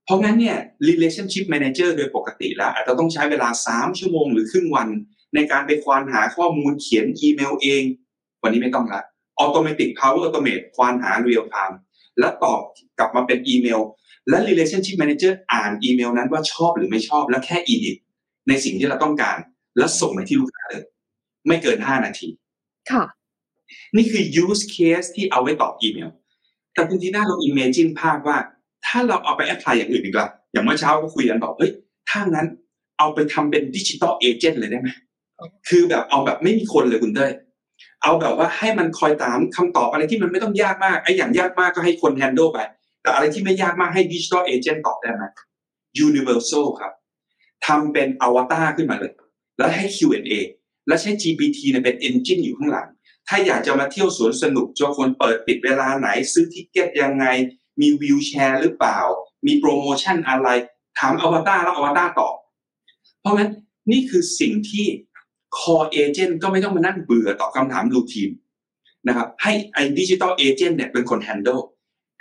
เพราะงั้นเนี่ย relationship manager โดยปกติแล้ว อาจจะต้องใช้เวลา 3 ชั่วโมงหรือครึ่งวัน ในการไปควานหาข้อมูลเขียนอีเมลเอง วันนี้ไม่ต้องละ automatic power automate ควานหา real time แล้วตอบกลับมาเป็นอีเมล และ relationship manager อ่านอีเมลนั้นว่าชอบหรือไม่ชอบ แล้วแค่ edit ในสิ่งที่เราต้องการ แล้วส่งไปที่ลูกค้าเลย ไม่เกิน5นาที ค่ะ นี่คือ use case ที่เอาไว้ตอบอีเมล แต่คุณทีน่าเรา imagine ภาพว่า ถ้าเราเอาไป apply อย่างอื่นดีกว่า อย่างเมื่อเช้าก็คุยกันบอกเฮ้ย ถ้างั้นเอาไปทำเป็น digital agent เลยได้ไหม คือแบบเอาแบบไม่มีคนเลยคุณเต้ย เอาแบบว่าให้มันคอยตามคำตอบอะไรที่มันไม่ต้องยากมาก ไอ้อย่างยากมากก็ให้คน handle ไป แต่อะไรที่ไม่ยากมากให้ digital agent ตอบได้ไหม universal ครับทำเป็นอวตารขึ้นมาเลย แล้วให้ Q&A แล้วใช้ GPT เนี่ยเป็น engine อยู่ข้างหลัง ถ้าอยากจะมาเที่ยวสวนสนุกจะควรเปิดปิดเวลาไหน ซื้อ ticket ยังไง มี voucher หรือเปล่า มีโปรโมชั่นอะไร ถามอวตารแล้วอวตารตอบ เพราะงั้นนี่คือสิ่งที่ call agent ก็ไม่ต้องมานั่งเบื่อตอบคำถาม routine นะครับ ให้ไอ้ digital agent เนี่ยเป็นคน handle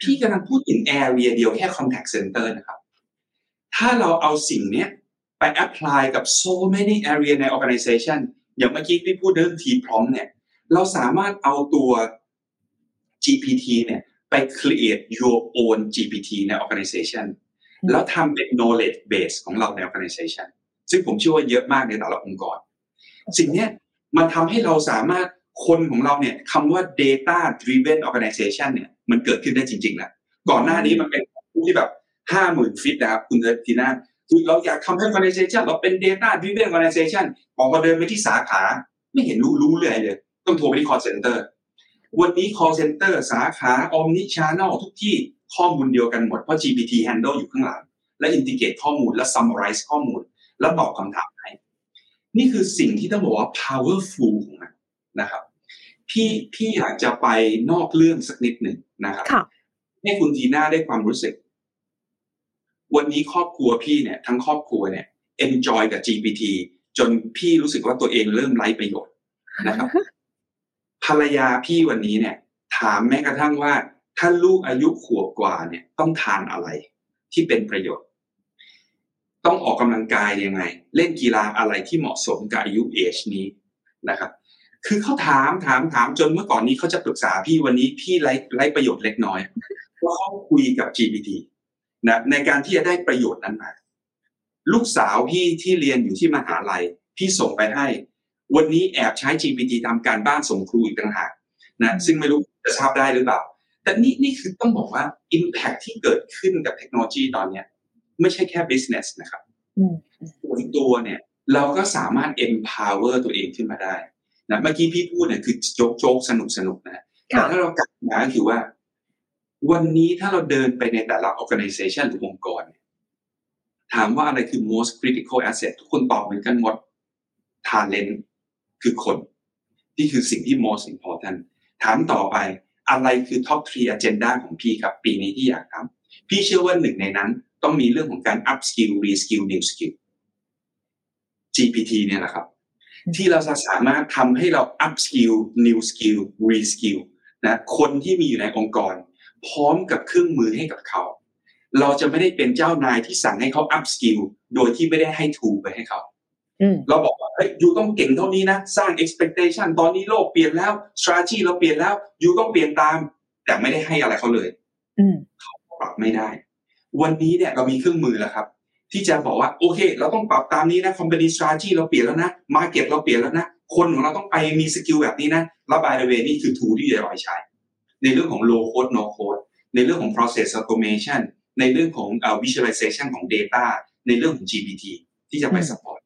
พี่กำลังพูดถึง area เดียวแค่ contact center นะครับ ถ้าเราเอาสิ่งนี้ไป apply กับ so many area ใน organization อย่างเมื่อกี้พี่พูดเรื่อง T prompt เนี่ย เราสามารถเอาตัว GPT เนี่ยไป create your own GPT ใน organization แล้วทำเป็น knowledge base ของเราใน organization ซึ่งผมเชื่อว่าเยอะมากในแต่ละองค์กร สิ่งเนี้ยมันทำให้เราสามารถคนของเราเนี่ยคำว่า data driven organization เนี่ยมันเกิดขึ้นได้จริงๆแล้วก่อนหน้านี้มันเป็นที่แบบห้าหมื่นฟิตนะครับคุณเดินทีน่าคือเราอยากทำให้ organization เราเป็น data driven organization พอมาเดินไปที่สาขา ไม่เห็นรู้รู้เลยเลย ต้องโทรไปที่ call center วันนี้ call center สาขา omni channel ทุกที่ข้อมูลเดียวกันหมด เพราะ GPT handle อยู่ข้างหลัง และ integrate ข้อมูลและ summarize ข้อมูล แล้วตอบคำถามให้ นี่คือสิ่งที่ต้องบอกว่า powerful ของมันนะครับพี่พี่อยากจะไปนอกเรื่องสักนิดหนึ่งนะครับค่ะให้คุณทีน่าได้ความรู้สึก วันนี้ครอบครัวพี่เนี่ย ทั้งครอบครัวเนี่ย enjoy กับ GPT จนพี่รู้สึกว่าตัวเองเริ่มไร้ประโยชน์นะครับ ภรรยาพี่วันนี้เนี่ย ถามแม้กระทั่งว่า ถ้าลูกอายุขวบกว่าเนี่ยต้องทานอะไรที่เป็นประโยชน์ ต้องออกกำลังกายยังไง เล่นกีฬาอะไรที่เหมาะสมกับอายุเอจนี้นะครับ คือเขาถามถามถามจนเมื่อก่อนนี้เขาจะปรึกษาพี่วันนี้พี่ไร้ไร้ประโยชน์เล็กน้อยว่าเขาคุยกับ GPT นะในการที่จะได้ประโยชน์นั้นมา ลูกสาวพี่ที่เรียนอยู่ที่มหาลัย พี่ส่งไปให้ วันนี้แอบใช้ GPT ทำการบ้านส่งครูอีกต่างหากนะซึ่งไม่รู้จะทราบได้หรือเปล่า แต่นี่นี่คือต้องบอกว่า Impact ที่เกิดขึ้นกับเทคโนโลยีตอนเนี้ยไม่ใช่แค่ business นะครับส่วนตัวเนี่ยเราก็สามารถ empower ตัวเองขึ้นมาได้นะเมื่อกี้พี่พูดเนี่ยคือโจ๊กโจ๊กสนุกสนุกนะแต่ถ้าเรากลับมาก็คือว่า วันนี้ถ้าเราเดินไปในแต่ละ organization หรือองค์กร ถามว่าอะไรคือ most critical asset ทุกคนตอบเหมือนกันหมด talent คือคน นี่คือสิ่งที่ most important ถามต่อไปอะไรคือ top three agenda ของพี่ครับ ปีนี้ที่อยากทำพี่เชื่อว่าหนึ่งในนั้น ต้องมีเรื่องของการ up skill re skill new skill GPT เนี่ยแหละครับ ที่เราจะสามารถทำให้เรา up skill new skill re skill นะคนที่มีอยู่ในองค์กร พร้อมกับเครื่องมือให้กับเขา เราจะไม่ได้เป็นเจ้านายที่สั่งให้เขา up skill โดยที่ไม่ได้ให้ tool ไปให้เขาเราบอกว่าเฮ้ยยูต้องเก่งเท่านี้นะ สร้าง expectation ตอนนี้โลกเปลี่ยนแล้ว strategy เราเปลี่ยนแล้วยูต้องเปลี่ยนตาม แต่ไม่ได้ให้อะไรเขาเลยเขาปรับไม่ได้ วันนี้เนี่ยเรามีเครื่องมือแล้วครับ ที่จะบอกว่าโอเค เราต้องปรับตามนี้นะ company strategy เราเปลี่ยนแล้วนะ market เราเปลี่ยนแล้วนะ คนของเราต้องไปมี skill แบบนี้นะแล้ว by the way นี่คือ tool ที่จะเอาไปใช้ในเรื่องของ low code no code ในเรื่องของ process automation ในเรื่องของ uh, visualization ของ data ในเรื่องของ GPT ที่จะไป support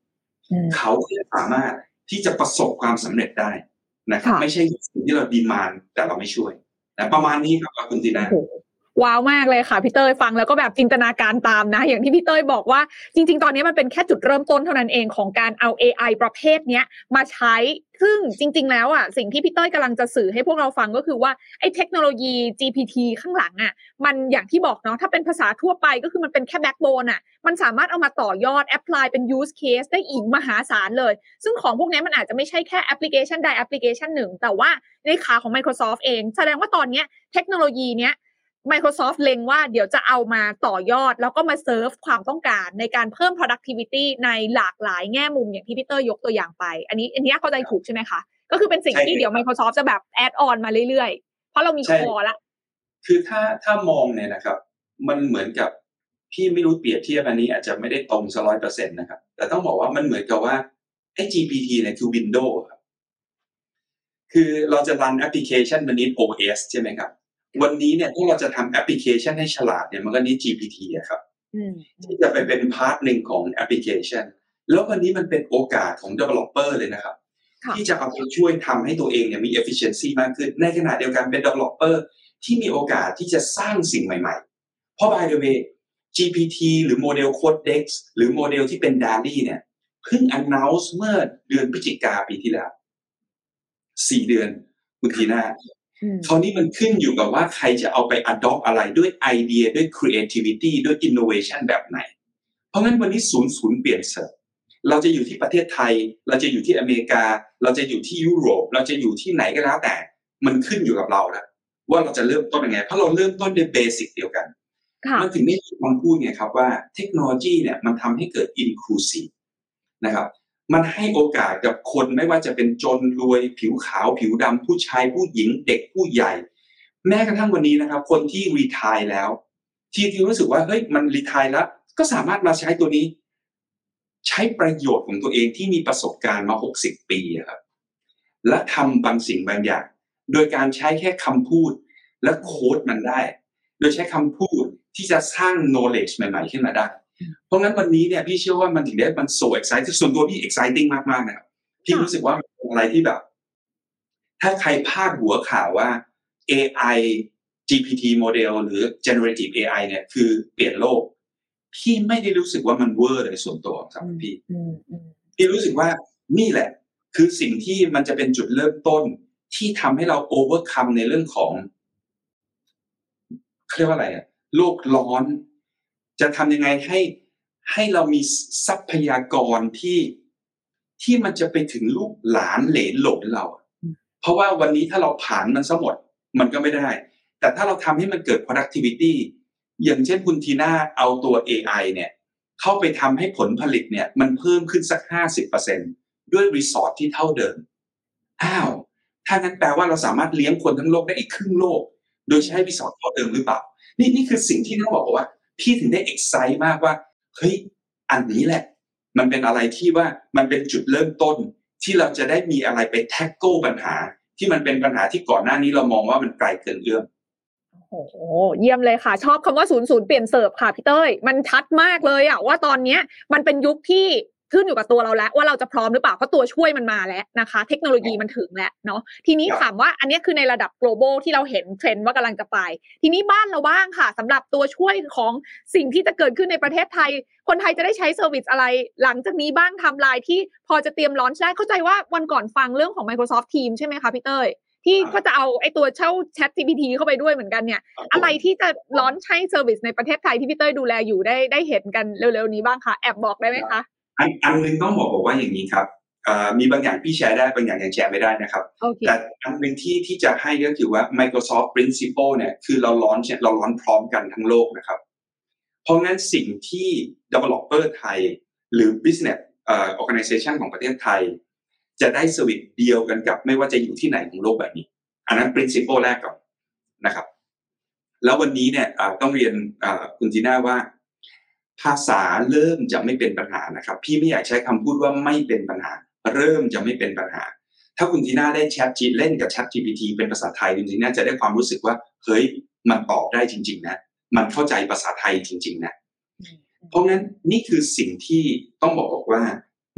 เขาสามารถที่จะประสบความสำเร็จได้นะครับไม่ใช่สิ่งที่เรา demand แต่เราไม่ช่วยนะประมาณนี้ครับคุณตีนา ว้าวมากเลยค่ะพี่เต้ยฟังแล้วก็แบบจินตนาการตามนะ อย่างที่พี่เต้ยบอกว่าจริง ๆ ตอนนี้มันเป็นแค่จุดเริ่มต้นเท่านั้นเองของการเอา AI ประเภทเนี้ยมาใช้ซึ่งจริง ๆ แล้วอะสิ่งที่พี่เต้ยกำลังจะสื่อให้พวกเราฟังก็คือว่าไอ้เทคโนโลยี GPT ข้างหลังอะมันอย่างที่บอกเนาะถ้าเป็นภาษาทั่วไปก็คือมันเป็นแค่ backbone อะมันสามารถเอามาต่อยอด apply เป็น use case ได้อีกมหาศาลเลย ซึ่งของพวกนี้มันอาจจะไม่ใช่แค่แอปพลิเคชันใดแอปพลิเคชันหนึ่ง แต่ว่าในขาของ Microsoft เอง แสดงว่าตอนนี้เทคโนโลยีเนี้ย Microsoft เล็งว่าเดี๋ยวจะเอามาต่อยอด แล้วก็มาเซิร์ฟความต้องการในการเพิ่ม productivity ในหลากหลายแง่มุมอย่างที่พี่เตอร์ยกตัวอย่างไป อันนี้อันนี้เข้าใจถูกใช่ไหมคะ ก็คือเป็นสิ่งที่เดี๋ยว Microsoft จะแบบ add on มาเรื่อยๆ เพราะเรามี core ละคือถ้าถ้ามองเนี่ยนะครับ มันเหมือนกับพี่ไม่รู้เปรียบเทียบอันนี้อาจจะไม่ได้ตรงซะร้อยเปอร์เซ็นต์นะครับ แต่ต้องบอกว่ามันเหมือนกับว่าไอ้ GPT เนี่ยคือ Windows ครับคือเราจะรันแอปพลิเคชันมันนี้ OS ใช่ไหมครับ วันนี้เนี่ยถ้าเราจะทำแอปพลิเคชันให้ฉลาดเนี่ยมันก็นี้ GPT อะครับที่จะไปเป็น part หนึ่งของแอปพลิเคชัน แล้ววันนี้มันเป็นโอกาสของ developer เลยนะครับ ที่จะเอาไปช่วยทำให้ตัวเองเนี่ยมี efficiency มากขึ้น ในขณะเดียวกันเป็น developer ที่มีโอกาสที่จะสร้างสิ่งใหม่ๆ เพราะ by the way GPT หรือโมเดล Codex หรือโมเดลที่เป็น DALL-E เนี่ยเพิ่ง announce เมื่อเดือนพฤศจิกาปีที่แล้วสี่เดือนคุณทีน่า คราวนี้มันขึ้นอยู่กับว่าใครจะเอาไป adopt อะไรด้วยไอเดียด้วย creativity ด้วย innovation แบบไหน เพราะงั้นวันนี้ศูนย์ศูนย์เปลี่ยนเสิร์ฟเราจะอยู่ที่ประเทศไทย เราจะอยู่ที่อเมริกา เราจะอยู่ที่ยุโรป เราจะอยู่ที่ไหนก็แล้วแต่ มันขึ้นอยู่กับเราแล้วว่าเราจะเริ่มต้นยังไง เพราะเราเริ่มต้นด้วยเบสิกเดียวกันมันถึงได้คำพูดไงครับว่าเทคโนโลยีเนี่ยมันทำให้เกิด inclusive นะครับ มันให้โอกาสกับคนไม่ว่าจะเป็นจนรวยผิวขาวผิวดำผู้ชายผู้หญิงเด็กผู้ใหญ่ แม้กระทั่งวันนี้นะครับ คนที่รีทายแล้ว ที่ที่รู้สึกว่าเฮ้ยมันรีทายแล้ว ก็สามารถมาใช้ตัวนี้ ใช้ประโยชน์ของตัวเองที่มีประสบการณ์มาหกสิบปีครับและทำบางสิ่งบางอย่าง โดยการใช้แค่คำพูดและโค้ดมันได้ โดยใช้คำพูดที่จะสร้าง knowledge ใหม่ ๆ ขึ้นมาได้ เพราะงั้นวันนี้เนี่ยพี่เชื่อว่ามันถึงได้มันโซ exciting ส่วนตัวพี่ exciting มากๆนะครับพี่รู้สึกว่ามันเป็นอะไรที่แบบ ถ้าใครพลาดหัวข่าวว่า AI GPT โมเดลหรือ generative AI เนี่ยคือเปลี่ยนโลก พี่ไม่ได้รู้สึกว่ามันเวอร์เลยส่วนตัวสำหรับพี่พี่รู้สึกว่านี่แหละ คือสิ่งที่มันจะเป็นจุดเริ่มต้นที่ทำให้เรา overcome ในเรื่องของเขาเรียกว่าอะไรอะโลกร้อน จะทำยังไงให้ให้เรามีทรัพยากรที่ที่มันจะไปถึงลูกหลานเหลนหลงเรา เพราะว่าวันนี้ถ้าเราผ่านมันซะหมดมันก็ไม่ได้ แต่ถ้าเราทำให้มันเกิด productivity อย่างเช่นคุณทีน่าเอาตัว AI เนี่ย เข้าไปทำให้ผลผลิตเนี่ย มันเพิ่มขึ้นสักห้าสิบเปอร์เซ็นด้วย resource ที่เท่าเดิม อ้าว ถ้างั้นแปลว่าเราสามารถเลี้ยงคนทั้งโลกได้อีกครึ่งโลก โดยใช้ resource เท่าเดิมหรือเปล่า นี่นี่คือสิ่งที่น้องบอกว่า พี่ถึงได้ excite มากว่าเฮ้ยอันนี้แหละ มันเป็นอะไรที่ว่ามันเป็นจุดเริ่มต้นที่เราจะได้มีอะไรไป tackle ปัญหา ที่มันเป็นปัญหาที่ก่อนหน้านี้เรามองว่ามันไกลเกินเอื้อมโอ้โหเยี่ยมเลยค่ะ ชอบคำว่าศูนย์ศูนย์เปลี่ยนเสิร์ฟค่ะพี่เต้ย มันชัดมากเลยอะว่าตอนเนี้ยมันเป็นยุคที่ ขึ้นอยู่กับตัวเราแล้ว ว่าเราจะพร้อมหรือเปล่าเพราะตัวช่วยมันมาแล้วนะคะ เทคโนโลยีมันถึงแล้วเนาะทีนี้ถามว่าอันนี้คือในระดับ global ที่เราเห็นเทรนด์ว่ากำลังจะไป ทีนี้บ้านเราบ้างค่ะสำหรับตัวช่วยของสิ่งที่จะเกิดขึ้นในประเทศไทย คนไทยจะได้ใช้เซอร์วิสอะไร หลังจากนี้บ้างทำลายที่พอจะเตรียมลอนช์ได้เข้าใจว่าวันก่อนฟังเรื่องของ Microsoft Teams ใช่ไหมคะพี่เต้ยที่ก็จะเอาไอ้ตัวเช่า Chat GPT เข้าไปด้วยเหมือนกันเนี่ย อะไรที่จะร้อนใช้เซอร์วิสในประเทศไทยที่พี่เต้ยดูแลอยู่ได้ได้เห็นกันเร็วๆนี้บ้างคะแอบบอกได้ไหมคะ อันอันหนึงต้องบอกบอกว่าอย่างนี้ครับมีบางอย่างพี่แชร์ได้บางอย่างยังแชร์ไม่ได้นะครับ okay. แต่อันหนึ่งที่ที่จะให้ก็คือว่า Microsoft Principle เนี่ยคือเราล้อนเนี่ยเราล้อนพร้อมกันทั้งโลกนะครับ เพราะงั้นสิ่งที่ developer ไทย หรือ business organization ของประเทศไทย จะได้สวิตเดียวกันกับไม่ว่าจะอยู่ที่ไหนของโลกแบบนี้ อันนั้น principle แรกก่อนนะครับ แล้ววันนี้เนี่ยต้องเรียนคุณจีน่าว่า ภาษาเริ่มจะไม่เป็นปัญหานะครับ พี่ไม่อยากใช้คำพูดว่าไม่เป็นปัญหา เริ่มจะไม่เป็นปัญหา ถ้าคุณทีน่าได้แชทจีเล่นกับแชท GPT เป็นภาษาไทยคุณทีน่าจะได้ความรู้สึกว่าเฮ้ยมันตอบได้จริง ๆ นะ มันเข้าใจภาษาไทยจริง ๆ นะ เพราะงั้นนี่คือสิ่งที่ต้องบอกบอกว่า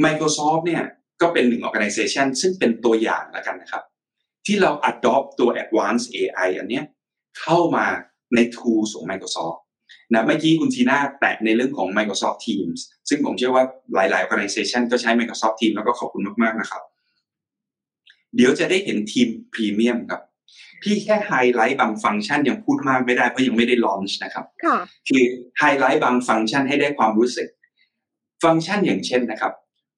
Microsoft เนี่ยก็เป็นหนึ่ง organization ซึ่งเป็นตัวอย่างแล้วกันนะครับ ที่เรา adopt ตัว advanced AI อันเนี้ยเข้ามาใน tools ของ Microsoft นะเมื่อกี้คุณทีน่าแตะในเรื่องของ Microsoft Teams ซึ่งผมเชื่อว่าหลาย ๆ organization ก็ใช้ Microsoft Teams แล้วก็ขอบคุณมาก ๆ นะครับ เดี๋ยวจะได้เห็นทีมพรีเมียมครับ พี่แค่ไฮไลท์บางฟังก์ชันยังพูดมากไม่ได้เพราะยังไม่ได้ลอนช์นะครับคือไฮไลท์บางฟังก์ชันให้ได้ความรู้สึก ฟังก์ชันอย่างเช่นนะครับ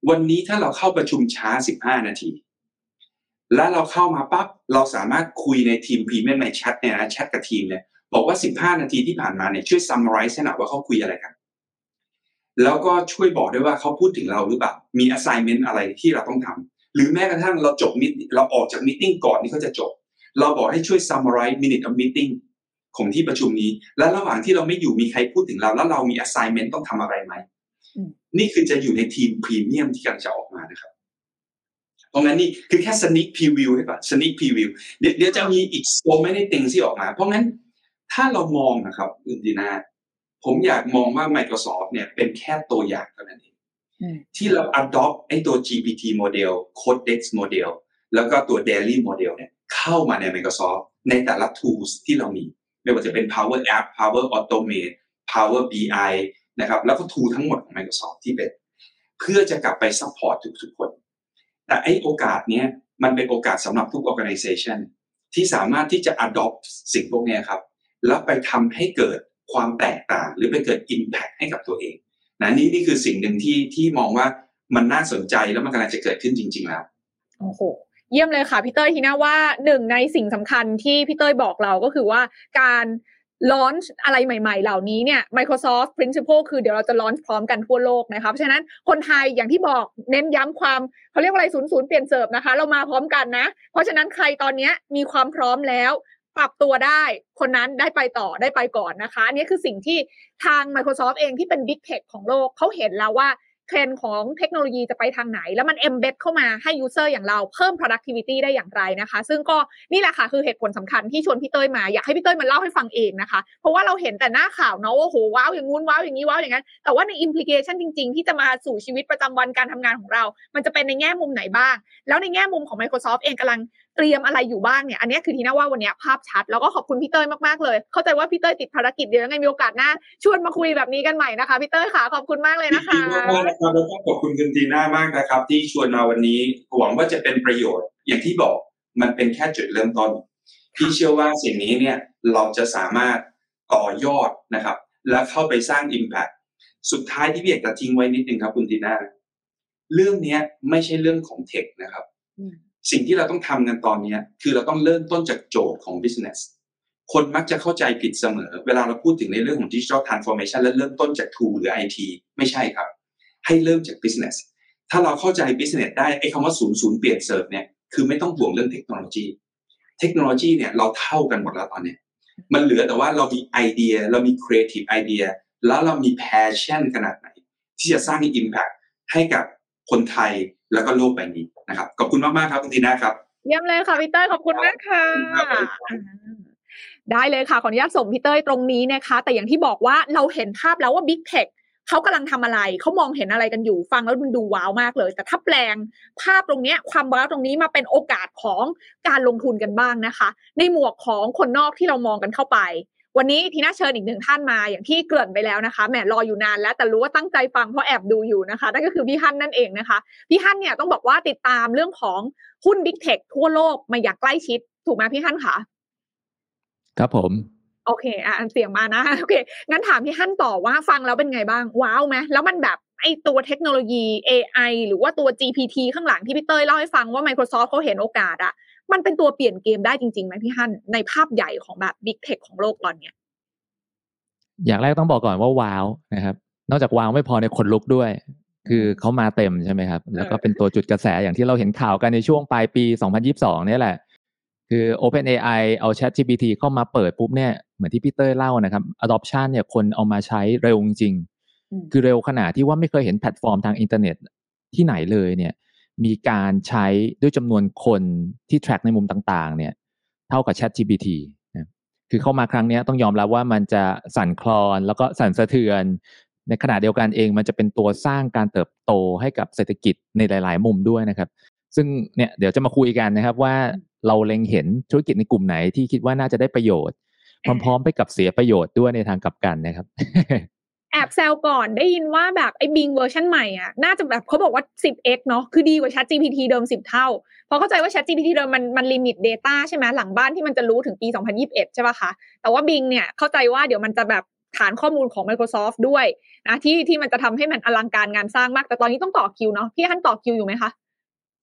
วันนี้ถ้าเราเข้าประชุมช้า 15 นาทีแล้วเราเข้ามาปั๊บเราสามารถคุยในทีมพรีเมียมในแชทเนี่ยนะแชทกับทีมเนี่ย บอกว่า 15 นาทีที่ผ่านมาเนี่ยช่วย summarize ให้หน่อยว่าเขาคุยอะไรกัน แล้วก็ช่วยบอกด้วยว่าเขาพูดถึงเราหรือเปล่า มี assignment อะไรที่เราต้องทำหรือแม้กระทั่งเราจบมิเราออกจากมิ팅ก่อนที่เขาจะจบ เราบอกให้ช่วย summarize minute of meeting ของที่ประชุมนี้ และระหว่างที่เราไม่อยู่มีใครพูดถึงเรา แล้วเรามี assignment ต้องทำอะไรไหม นี่คือจะอยู่ในทีมพรีเมียมที่กำลังจะออกมานะครับเพราะงั้นนี่คือแค่ sneak preview ให้ก่อน sneak preview เดี๋ยวจะมีอีก so many things ที่ออกมา เพราะงั้น ถ้าเรามองนะครับคุณดีนาผมอยากมองว่า Microsoft เนี่ยเป็นแค่ตัวอย่างเท่านั้นเองที่เรา adopt ไอ้ตัว GPT model Codex model แล้วก็ตัว Daily model เนี่ยเข้ามาใน Microsoft ในแต่ละ tools ที่เรามี ไม่ว่าจะเป็น Power App Power Automate Power BI นะครับแล้วก็ tool ทั้งหมดของ Microsoft ที่เป็น เพื่อจะกลับไป support ทุกๆคน แต่ไอ้โอกาสเนี้ยมันเป็นโอกาสสำหรับทุก organization ที่สามารถที่จะ adopt สิ่งพวกนี้ครับ แล้วไปทำให้เกิดความแตกต่าง หรือไปเกิด Impact ให้กับตัวเองนะนี่นี่คือสิ่งหนึ่งที่ที่มองว่ามันน่าสนใจแล้วมันกำลังจะเกิดขึ้นจริง ๆ แล้วโอ้โหเยี่ยมเลยค่ะพี่เต้ยทีน่าว่าหนึ่งในสิ่งสำคัญที่พี่เต้ยบอกเราก็คือว่าการลอนช์อะไรใหม่ๆ เหล่านี้เนี่ย Microsoft Principle คือเดี๋ยวเราจะลอนช์พร้อมกันทั่วโลกนะคะเพราะฉะนั้นคนไทยอย่างที่บอกเน้นย้ำความเขาเรียกว่าอะไรศูนย์ศูนย์เปลี่ยนเสิร์ฟนะคะ เรามาพร้อมกันนะ เพราะฉะนั้นใครตอนนี้มีความพร้อมแล้ว ปรับตัวได้ คนนั้นได้ไปต่อได้ไปก่อนนะคะ อันนี้คือสิ่งที่ทาง Microsoft เองที่เป็น Big Tech ของโลกเขาเห็นแล้วว่าเทรนด์ของเทคโนโลยีจะไปทางไหน แล้วมัน embed เข้ามาให้ user อย่างเราเพิ่ม productivity ได้อย่างไรนะคะ ซึ่งก็นี่แหละค่ะคือเหตุผลสำคัญที่ชวนพี่เต้ยมา อยากให้พี่เต้ยมาเล่าให้ฟังเองนะคะ เพราะว่าเราเห็นแต่หน้าข่าวเนาะว่าโหว้าวอย่างงู้นว้าวอย่างนี้ว้าวอย่างนั้น แต่ว่าใน implication จริง ๆ ที่จะมาสู่ชีวิตประจำวันการทำงานของเรา มันจะเป็นในแง่มุมไหนบ้าง แล้วในแง่มุมของ Microsoft เองกำลัง เตรียมอะไรอยู่บ้างเนี่ยอันนี้คือทีน่าว่าวันนี้ภาพชัด แล้วก็ขอบคุณพี่เต้ยมากๆเลย เข้าใจว่าพี่เต้ยติดภารกิจเดี๋ยวยังไงมีโอกาสหน้าชวนมาคุยแบบนี้กันใหม่นะคะพี่เต้ยค่ะขอบคุณมากเลยนะคะขอบคุณมากนะครับแล้วก็ขอบคุณคุณทีน่ามากนะครับ ที่ชวนมาวันนี้หวังว่าจะเป็นประโยชน์ อย่างที่บอกมันเป็นแค่จุดเริ่มต้นพี่เชื่อว่าสิ่งนี้เนี่ยเราจะสามารถต่อยอดนะครับ แล้วเข้าไปสร้าง Impact สุดท้ายที่พี่เอกจะทิ้งไว้นิดนึงครับคุณทีน่าเรื่องเนี้ยไม่ใช่เรื่องของเทคนะครับ สิ่งที่เราต้องทำกันตอนนี้คือเราต้องเริ่มต้นจากโจทย์ของ business คนมักจะเข้าใจผิดเสมอ เวลาเราพูดถึงในเรื่องของ digital transformation และเริ่มต้นจาก tool หรือ IT ไม่ใช่ครับ ให้เริ่มจาก business ถ้าเราเข้าใจ business ได้ไอ้คำว่าศูนย์ศูนย์เปลี่ยนเซิร์ฟเนี่ยคือไม่ต้องห่วงเรื่องเทคโนโลยี เทคโนโลยีเนี่ยเราเท่ากันหมดแล้วตอนนี้ มันเหลือแต่ว่าเรามีไอเดีย เรามี creative ไอเดียแล้วเรามี passion ขนาดไหน ที่จะสร้าง impact ให้กับคนไทย แล้วก็โลกใบนี้นะครับ ขอบคุณมากๆครับคุณทีน่าครับเยี่ยมเลยค่ะพี่เต้ยขอบคุณมากค่ะได้เลยค่ะขออนุญาตส่งพี่เต้ยตรงนี้นะคะ แต่อย่างที่บอกว่าเราเห็นภาพแล้วว่า Big Tech เขากำลังทำอะไรเขามองเห็นอะไรกันอยู่ฟังแล้วมันดูว้าวมากเลย แต่ถ้าแปลงภาพตรงนี้ความว้าวตรงนี้มาเป็นโอกาสของการลงทุนกันบ้างนะคะ ในหมวกของคนนอกที่เรามองกันเข้าไป วันนี้ทีน่าเชิญอีกหนึ่งท่านมาอย่างที่เกริ่นไปแล้วนะคะแหมรออยู่นานแล้วแต่รู้ว่าตั้งใจฟังเพราะแอบดูอยู่นะคะนั่นก็คือพี่ฮั่นนั่นเองนะคะ พี่ฮั่นเนี่ยต้องบอกว่าติดตามเรื่องของหุ้น Big Tech ทั่วโลกมาอย่างใกล้ชิดถูกไหมพี่ฮั่นคะครับผมโอเค อะเสียงมานะ โอเค งั้นถามพี่ฮั่นต่อว่าฟังแล้วเป็นไงบ้าง ว้าวไหม แล้วมันแบบไอตัวเทคโนโลยี AI หรือว่าตัว GPT ข้างหลังที่พี่เต้ยเล่าให้ฟังว่า Microsoft เขาเห็นโอกาสอะ มันเป็นตัวเปลี่ยนเกมได้จริงๆไหมพี่ฮั่นในภาพใหญ่ของแบบ Big Tech ของโลกตอนเนี้ยอย่างแรกต้องบอกก่อนว่าว้าวนะครับ นอกจากว้าวไม่พอนี่ขนลุกด้วย คือเขามาเต็มใช่ไหมครับ แล้วก็เป็นตัวจุดกระแสอย่างที่เราเห็นข่าวกันในช่วงปลายปี 2022เนี่ยแหละ คือ OpenAI เอา Chat GPT เข้ามาเปิดปุ๊บเนี่ยเหมือนที่พี่เต้ยเล่านะครับ adoption เนี่ยคนเอามาใช้เร็วจริงๆคือเร็วขนาดที่ว่าไม่เคยเห็นแพลตฟอร์มทางอินเทอร์เน็ตที่ไหนเลยเนี่ย มีการใช้ด้วยจำนวนคนที่ track ในมุมต่างๆ เนี่ย เท่ากับ Chat GPT นะคือเข้ามาครั้งนี้ต้องยอมรับว่ามันจะสั่นคลอน แล้วก็สั่นสะเทือน ในขณะเดียวกันเองมันจะเป็นตัวสร้างการเติบโตให้กับเศรษฐกิจในหลาย ๆ มุมด้วยนะครับ ซึ่งเนี่ยเดี๋ยวจะมาคุยกันนะครับว่าเราเล็งเห็นธุรกิจในกลุ่มไหนที่คิดว่าน่าจะได้ประโยชน์ พร้อม ๆ ไปกับเสียประโยชน์ด้วยในทางกลับกันนะครับ แอบแซวก่อนได้ยินว่าแบบไอ้บิงเวอร์ชันใหม่อะน่าจะแบบเขาบอกว่า 10x เนาะคือดีกว่า Chat GPT เดิม 10 เท่า เพราะเข้าใจว่า Chat GPT เดิมมันมันลิมิต Data ใช่ไหมหลังบ้านที่มันจะรู้ถึงปี 2021 ใช่ป่ะคะ แต่ว่า Bing เนี่ยเข้าใจว่าเดี๋ยวมันจะแบบฐานข้อมูลของ Microsoft ด้วยนะที่ที่มันจะทำให้มันอลังการงานสร้างมาก แต่ตอนนี้ต้องต่อคิวเนาะพี่ฮันต่อคิวอยู่ไหมคะ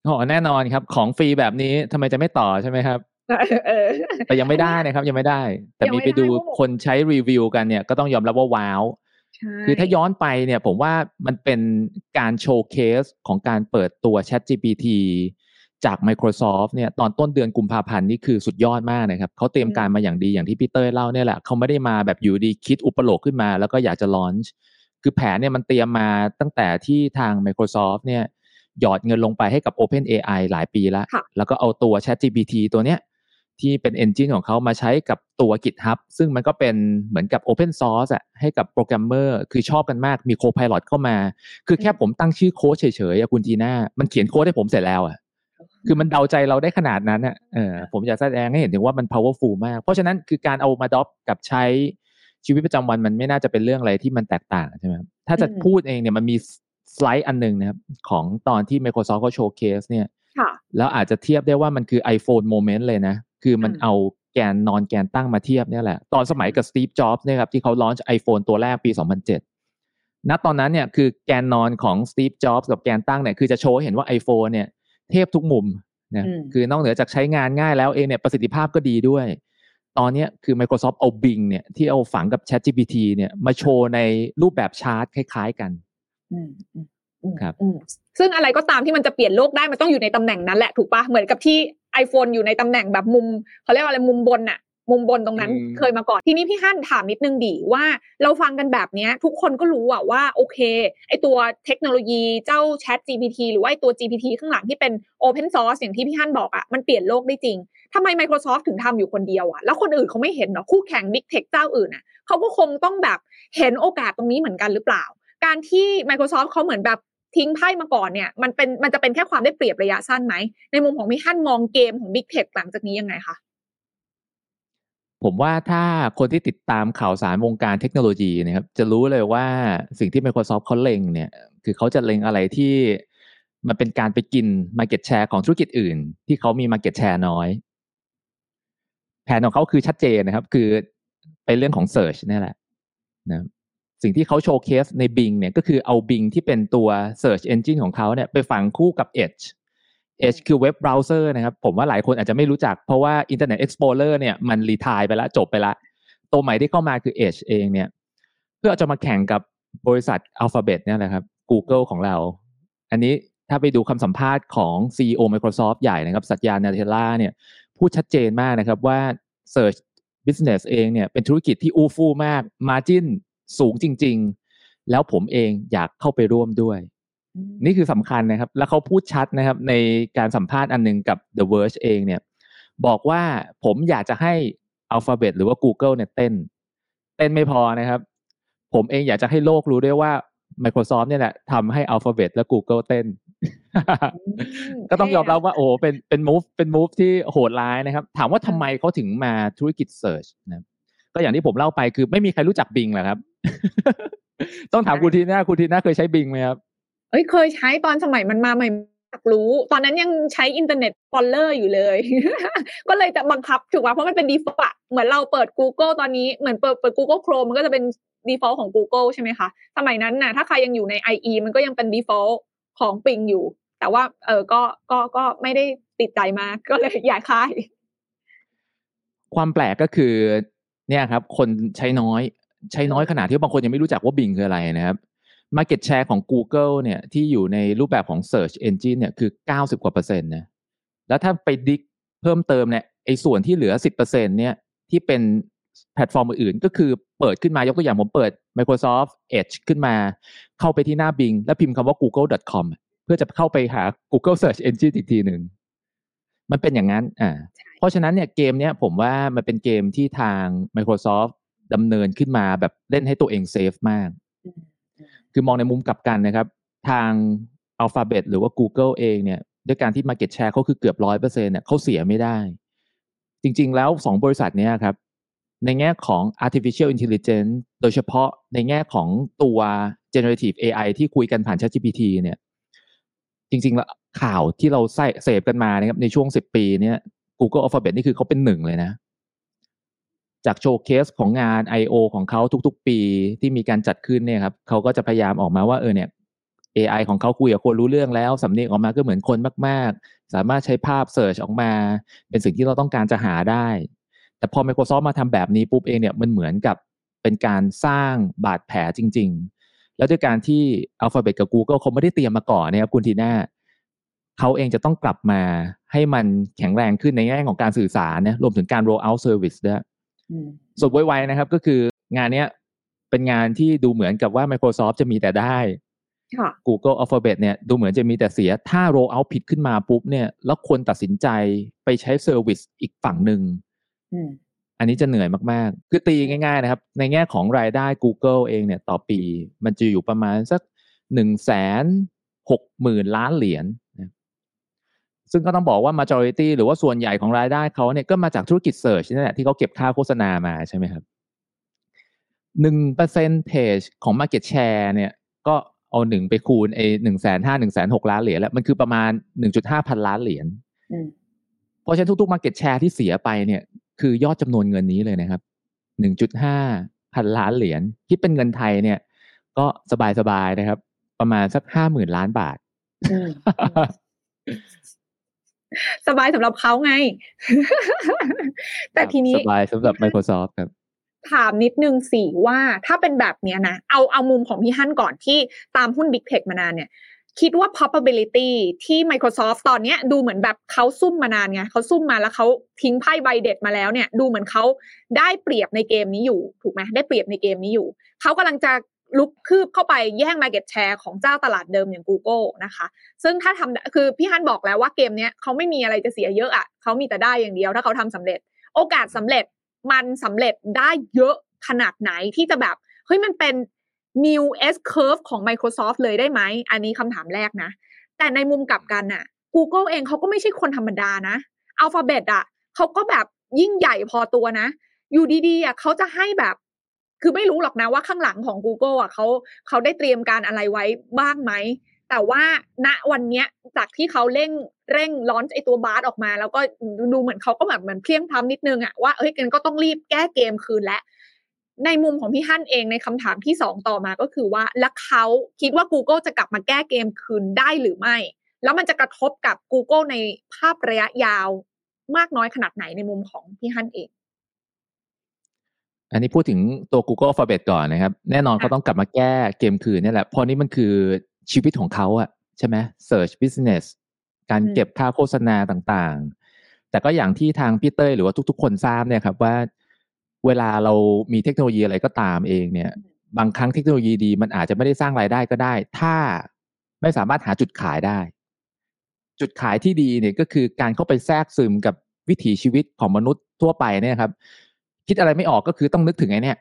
อ๋อแน่นอนครับ ของฟรีแบบนี้ทำไมจะไม่ต่อใช่ไหมครับเออแต่ยังไม่ได้นะครับยังไม่ได้ แต่ยังมีไม่ไปดูได้เพราะคนใช้รีวิวกันเนี่ยก็ต้องยอมรับว่าว้าวใช่ คือถ้าย้อนไปเนี่ยผมว่ามันเป็นการโชว์เคสของการเปิดตัว Chat GPT จาก Microsoft เนี่ยตอนต้นเดือนกุมภาพันธ์นี่คือสุดยอดมากนะครับเขาเตรียมการมาอย่างดีอย่างที่พี่เต้ยเล่าเนี่ยแหละเขาไม่ได้มาแบบอยู่ดีคิดอุปโลกขึ้นมา แล้วก็อยากจะลอนช์คือแผนเนี่ยมันเตรียมมาตั้งแต่ที่ทาง Microsoft เนี่ยหยอดเงินลงไปให้กับ Open AI หลายปีแล้วค่ะแล้วก็เอาตัว Chat GPT ตัวเนี้ย ที่เป็น engine ของเขามาใช้กับตัว GitHub ซึ่งมันก็เป็นเหมือนกับ Open Source อะให้กับโปรแกรมเมอร์คือชอบกันมากมี Copilot เข้ามา คือแค่ผมตั้งชื่อโค้ดเฉยๆอะคุณทีน่ามันเขียนโค้ดให้ผมเสร็จแล้วอะคือมันเดาใจเราได้ขนาดนั้นอะเออผมอยากแสดงให้เห็นถึงว่ามัน powerful มาก เพราะฉะนั้นคือการเอามา adopt กับใช้ชีวิตประจำวันมันไม่น่าจะเป็นเรื่องอะไรที่มันแตกต่างใช่ไหมครับถ้าจะอืมพูดเองเนี่ยมันมีสไลด์อันหนึงนะครับ ของตอนที่ Microsoft เขา showcase เนี่ยค่ะแล้วอาจจะเทียบได้ว่ามันคือ iPhone Moment เลยนะ คือมันอืมเอาแกนนอนแกนตั้งมาเทียบเนี่ยแหละ ตอนสมัยกับ Steve Jobs เนี่ยครับที่เขาลอนช์ iPhone ตัวแรกปี 2007ณตอนนั้นเนี่ยคือแกนนอนของ Steve Jobs กับแกนตั้งเนี่ยคือจะโชว์ให้เห็นว่า iPhone เนี่ยเทพทุกมุมนะอืมคือนอกเหนือจากใช้งานง่ายแล้วเองเนี่ยประสิทธิภาพก็ดีด้วย ตอนเนี้ยคือ Microsoft เอา Bing เนี่ยที่เอาฝังกับ ChatGPT เนี่ยมาโชว์ในรูปแบบชาร์ตคล้าย ๆกันอืมอืมอืมครับอืมซึ่งอะไรก็ตามที่มันจะเปลี่ยนโลกได้มันต้องอยู่ในตำแหน่งนั้นแหละถูกปะเหมือนกับที่ iPhone อยู่ในตำแหน่งแบบมุมเขาเรียกว่าอะไรมุมบนน่ะมุมบนตรงนั้นอืมเคยมาก่อน ทีนี้พี่ฮั่นถามนิดนึงดีว่าเราฟังกันแบบเนี้ยทุกคนก็รู้อะว่าโอเคไอตัวเทคโนโลยีเจ้า Chat GPT หรือว่าไอตัว GPT ข้างหลังที่เป็น Open Source อย่างที่พี่ฮั่นบอกอะมันเปลี่ยนโลกได้จริงทำไม Microsoft ถึงทำอยู่คนเดียวอะแล้วคนอื่นเขาไม่เห็นเนาะคู่แข่ง Big Tech เจ้าอื่นอะเขาก็คงต้องแบบเห็นโอกาสตรงนี้เหมือนกันหรือเปล่า การที่ Microsoft เขาเหมือนแบบ ทิ้งไพ่มาก่อนเนี่ยมันเป็นมันจะเป็นแค่ความได้เปรียบระยะสั้นไหม ในมุมของพี่ฮั่นมองเกมของ Big Tech หลังจากนี้ยังไงคะผมว่าถ้าคนที่ติดตามข่าวสารวงการเทคโนโลยีนะครับ จะรู้เลยว่าสิ่งที่ Microsoft เขาเล็งเนี่ย คือเขาจะเล็งอะไรที่มันเป็นการไปกิน Market Share ของธุรกิจอื่น ที่เขามี Market Share น้อย แผนของเขาคือชัดเจนนะครับ คือไปเรื่องของ Search นี่แหละนะ สิ่งที่เขา showcase ใน Bing เนี่ยก็คือเอา Bing ที่เป็นตัว Search Engine ของเขาเนี่ยไปฝังคู่กับ Edge Edge คือเว็บเบราว์เซอร์นะครับ ผมว่าหลายคนอาจจะไม่รู้จักเพราะว่า Internet Explorer เนี่ยมัน retire ไปแล้วจบไปละ ตัวใหม่ที่เข้ามาคือ Edge เองเนี่ย เพื่อจะมาแข่งกับบริษัท Alphabet เนี่ยแหละครับ Google ของเรา อันนี้ถ้าไปดูคำสัมภาษณ์ของ CEO Microsoft ใหญ่นะครับ Satya Nadella เนี่ยพูดชัดเจนมากนะครับว่า Search Business เองเนี่ยเป็นธุรกิจที่อู้ฟู่มาก Margin สูงจริง ๆ แล้วผมเองอยากเข้าไปร่วมด้วย นี่คือสำคัญนะครับ แล้วเขาพูดชัดนะครับ ในการสัมภาษณ์อันหนึงกับ The Verge เองเนี่ย บอกว่าผมอยากจะให้ Alphabet หรือว่า Google เนี่ยเต้น เต้นไม่พอนะครับ ผมเองอยากจะให้โลกรู้ด้วยว่า Microsoft เนี่ยแหละทำให้ Alphabet และ Google เต้น ก็ต้องยอมรับว่าโอ้เป็นเป็น move เป็น move ที่โหดร้ายนะครับ ถามว่าทำไมเขาถึงมาธุรกิจ Search นะก็อย่างที่ผมเล่าไปคือไม่มีใครรู้จัก Bing หรอกครับ ต้องถามคุณทีน่าคุณทีน่าเคยใช้ Bing ไหมครับ เอ้ยเคยใช้ตอนสมัยมันมาใหม่อยากรู้ ตอนนั้นยังใช้ Internet Explorer อยู่เลย ก็เลยจะบังคับถูกป่ะเพราะมันเป็น default อะเหมือนเราเปิด Google ตอนนี้เหมือนเปิดเปิด Google Chrome มันก็จะเป็น default ของ Google ใช่ไหมคะ สมัยนั้นน่ะถ้าใครยังอยู่ใน IE มันก็ยังเป็น default ของ Bing อยู่ แต่ว่าเออก็ก็ก็ไม่ได้ติดใจมากก็เลยย้ายค่าย ความแปลกก็คือ เนี่ยครับ คนใช้น้อย ใช้น้อยขนาดที่บางคนยังไม่รู้จักว่า Bing คืออะไรนะครับ Market Share ของ Google เนี่ยที่อยู่ในรูปแบบของ Search Engine เนี่ยคือ 90 กว่าเปอร์เซ็นต์นะแล้วถ้าไป dig เพิ่มเติมเนี่ยไอ้ส่วนที่เหลือ 10เปอร์เซ็นเนี่ยที่เป็นแพลตฟอร์มอื่นก็คือเปิดขึ้นมายกตัวอย่างผมเปิด Microsoft Edge ขึ้นมา เข้าไปที่หน้า Bing แล้วพิมพ์คำว่า google.com เพื่อจะเข้าไปหา Google Search Engine อีกทีหนึ่งมันเป็นอย่างนั้นอ่าเพราะฉะนั้นเนี่ยเกมเนี้ยผมว่ามันเป็นเกมที่ทาง Microsoft ดำเนินขึ้นมาแบบเล่นให้ตัวเองเซฟมาก คือมองในมุมกลับกันนะครับ ทาง Alphabet หรือว่า Google เองเนี่ย ด้วยการที่ Market Share เขาคือเกือบร้อยเปอร์เซ็นเนี่ยเขาเสียไม่ได้ จริง ๆ แล้วสองบริษัทเนี้ยครับ ในแง่ของ artificial intelligence โดยเฉพาะในแง่ของตัว generative AI ที่คุยกันผ่าน ChatGPT เนี่ย จริง ๆ แล้วข่าวที่เราใส่เสพกันมานะครับในช่วงสิบปีเนี่ย Google Alphabet นี่คือเขาเป็นหนึ่งเลยนะ จากโชว์เคสของงาน I.O. ของเขาทุกๆ ปีที่มีการจัดขึ้นเนี่ยครับเขาก็จะพยายามออกมาว่าเออเนี่ย AI ของเขาคุยกับคนรู้เรื่องแล้วสำเนียงออกมาก็เหมือนคนมาก ๆ สามารถใช้ภาพเสิร์ชออกมา เป็นสิ่งที่เราต้องการจะหาได้ แต่พอ Microsoft มาทำแบบนี้ปุ๊บเองเนี่ยมันเหมือนกับเป็นการสร้างบาดแผลจริง ๆ แล้วด้วยการที่ Alphabet กับ Google เขาไม่ได้เตรียมมาก่อนนะครับคุณทีน่าเขาเองจะต้องกลับมาให้มันแข็งแรงขึ้นในแง่ของการสื่อสารนะรวมถึงการ roll out service ด้วย สุดไวๆนะครับก็คืองานเนี้ยเป็นงานที่ดูเหมือนกับว่า Microsoft จะมีแต่ได้ Google Alphabet เนี่ยดูเหมือนจะมีแต่เสีย ถ้า roll out ผิดขึ้นมาปุ๊บเนี่ยแล้วคนตัดสินใจไปใช้ service อีกฝั่งหนึ่งอันนี้จะเหนื่อยมากๆ คือตีง่ายๆนะครับ ในแง่ของรายได้ Google เองเนี่ยต่อปี มันจะอยู่ประมาณสักหนึ่งแสนหกหมื่นล้านเหรียญนะ ซึ่งก็ต้องบอกว่า majority หรือว่าส่วนใหญ่ของรายได้เขาเนี่ยก็มาจากธุรกิจ search นี่แหละที่เขาเก็บค่าโฆษณามาใช่ไหมครับหนึ่งเปอร์เซ็นต์เทจของ market share เนี่ยก็เอาหนึ่งไปคูณไอหนึ่งแสนห้าหนึ่งแสนหกล้านเหรียญแล้วมันคือประมาณหนึ่งจุดห้าพันล้านเหรียญเพราะฉะนั้นทุกๆ market share ที่เสียไปเนี่ย คือยอดจำนวนเงินนี้เลยนะครับหนึ่งจุดห้าพันล้านเหรียญคิดเป็นเงินไทยเนี่ย ก็สบายๆนะครับ ประมาณสักห้าหมื่นล้านบาท สบายสำหรับเขาไง แต่ทีนี้สบายสำหรับ Microsoft ครับถามนิดนึงสิว่าถ้าเป็นแบบเนี้ยนะ เอาเอามุมของพี่ฮั่นก่อนที่ตามหุ้น Big Tech มานานเนี่ย คิดว่า probability ที่ Microsoft ตอนเนี้ยดูเหมือนแบบเขาซุ่มมานานไงเขาซุ่มมาแล้วเขาทิ้งไพ่ใบเด็ดมาแล้วเนี่ย ดูเหมือนเขาได้เปรียบในเกมนี้อยู่ ถูกไหมได้เปรียบในเกมนี้อยู่ เขากำลังจะ ลุกคืบเข้าไปแย่ง market share ของเจ้าตลาดเดิมอย่าง Google นะคะ ซึ่งถ้าทำคือพี่ฮันบอกแล้วว่าเกมเนี้ยเขาไม่มีอะไรจะเสียเยอะอะเขามีแต่ได้อย่างเดียวถ้าเขาทำสำเร็จ โอกาสสำเร็จมันสำเร็จได้เยอะขนาดไหนที่จะแบบเฮ้ยมันเป็น new S curve ของ Microsoft เลยได้ไหม อันนี้คำถามแรกนะ แต่ในมุมกลับกันน่ะ Google เองเขาก็ไม่ใช่คนธรรมดานะ Alphabet อะเขาก็แบบยิ่งใหญ่พอตัวนะ อยู่ดีๆอะเขาจะให้แบบ คือไม่รู้หรอกนะว่าข้างหลังของ Google อะเขาเขาได้เตรียมการอะไรไว้บ้างไหม แต่ว่าณวันเนี้ยจากที่เขาเร่งเร่งร้อนไอตัวบาร์ออกมา แล้วก็ดูเหมือนเขาก็แบบเหมือนเพลียงพล้ำนิดนึงอะว่าเฮ้ยกันก็ต้องรีบแก้เกมคืนแล้วในมุมของพี่ฮั่นเองในคำถามที่สองต่อมาก็คือว่า แล้วเขาคิดว่า Google จะกลับมาแก้เกมคืนได้หรือไม่ แล้วมันจะกระทบกับ Google ในภาพระยะยาวมากน้อยขนาดไหนในมุมของพี่ฮั่นเอง อันนี้พูดถึงตัว Google Alphabet ก่อนนะครับ แน่นอนเขาต้องกลับมาแก้เกมคืนนี่แหละเพราะนี่มันคือชีวิตของเขาอะใช่ไหม Search Business การเก็บค่าโฆษณาต่างๆ แต่ก็อย่างที่ทางพี่เต้ยหรือว่าทุก ๆ คนทราบเนี่ยครับว่า เวลาเรามีเทคโนโลยีอะไรก็ตามเองเนี่ย บางครั้งเทคโนโลยีดีมันอาจจะไม่ได้สร้างรายได้ก็ได้ ถ้าไม่สามารถหาจุดขายได้ จุดขายที่ดีเนี่ยก็คือการเข้าไปแทรกซึมกับวิถีชีวิตของมนุษย์ทั่วไปเนี่ยครับ คิดอะไรไม่ออกก็คือต้องนึกถึงไอ้นี่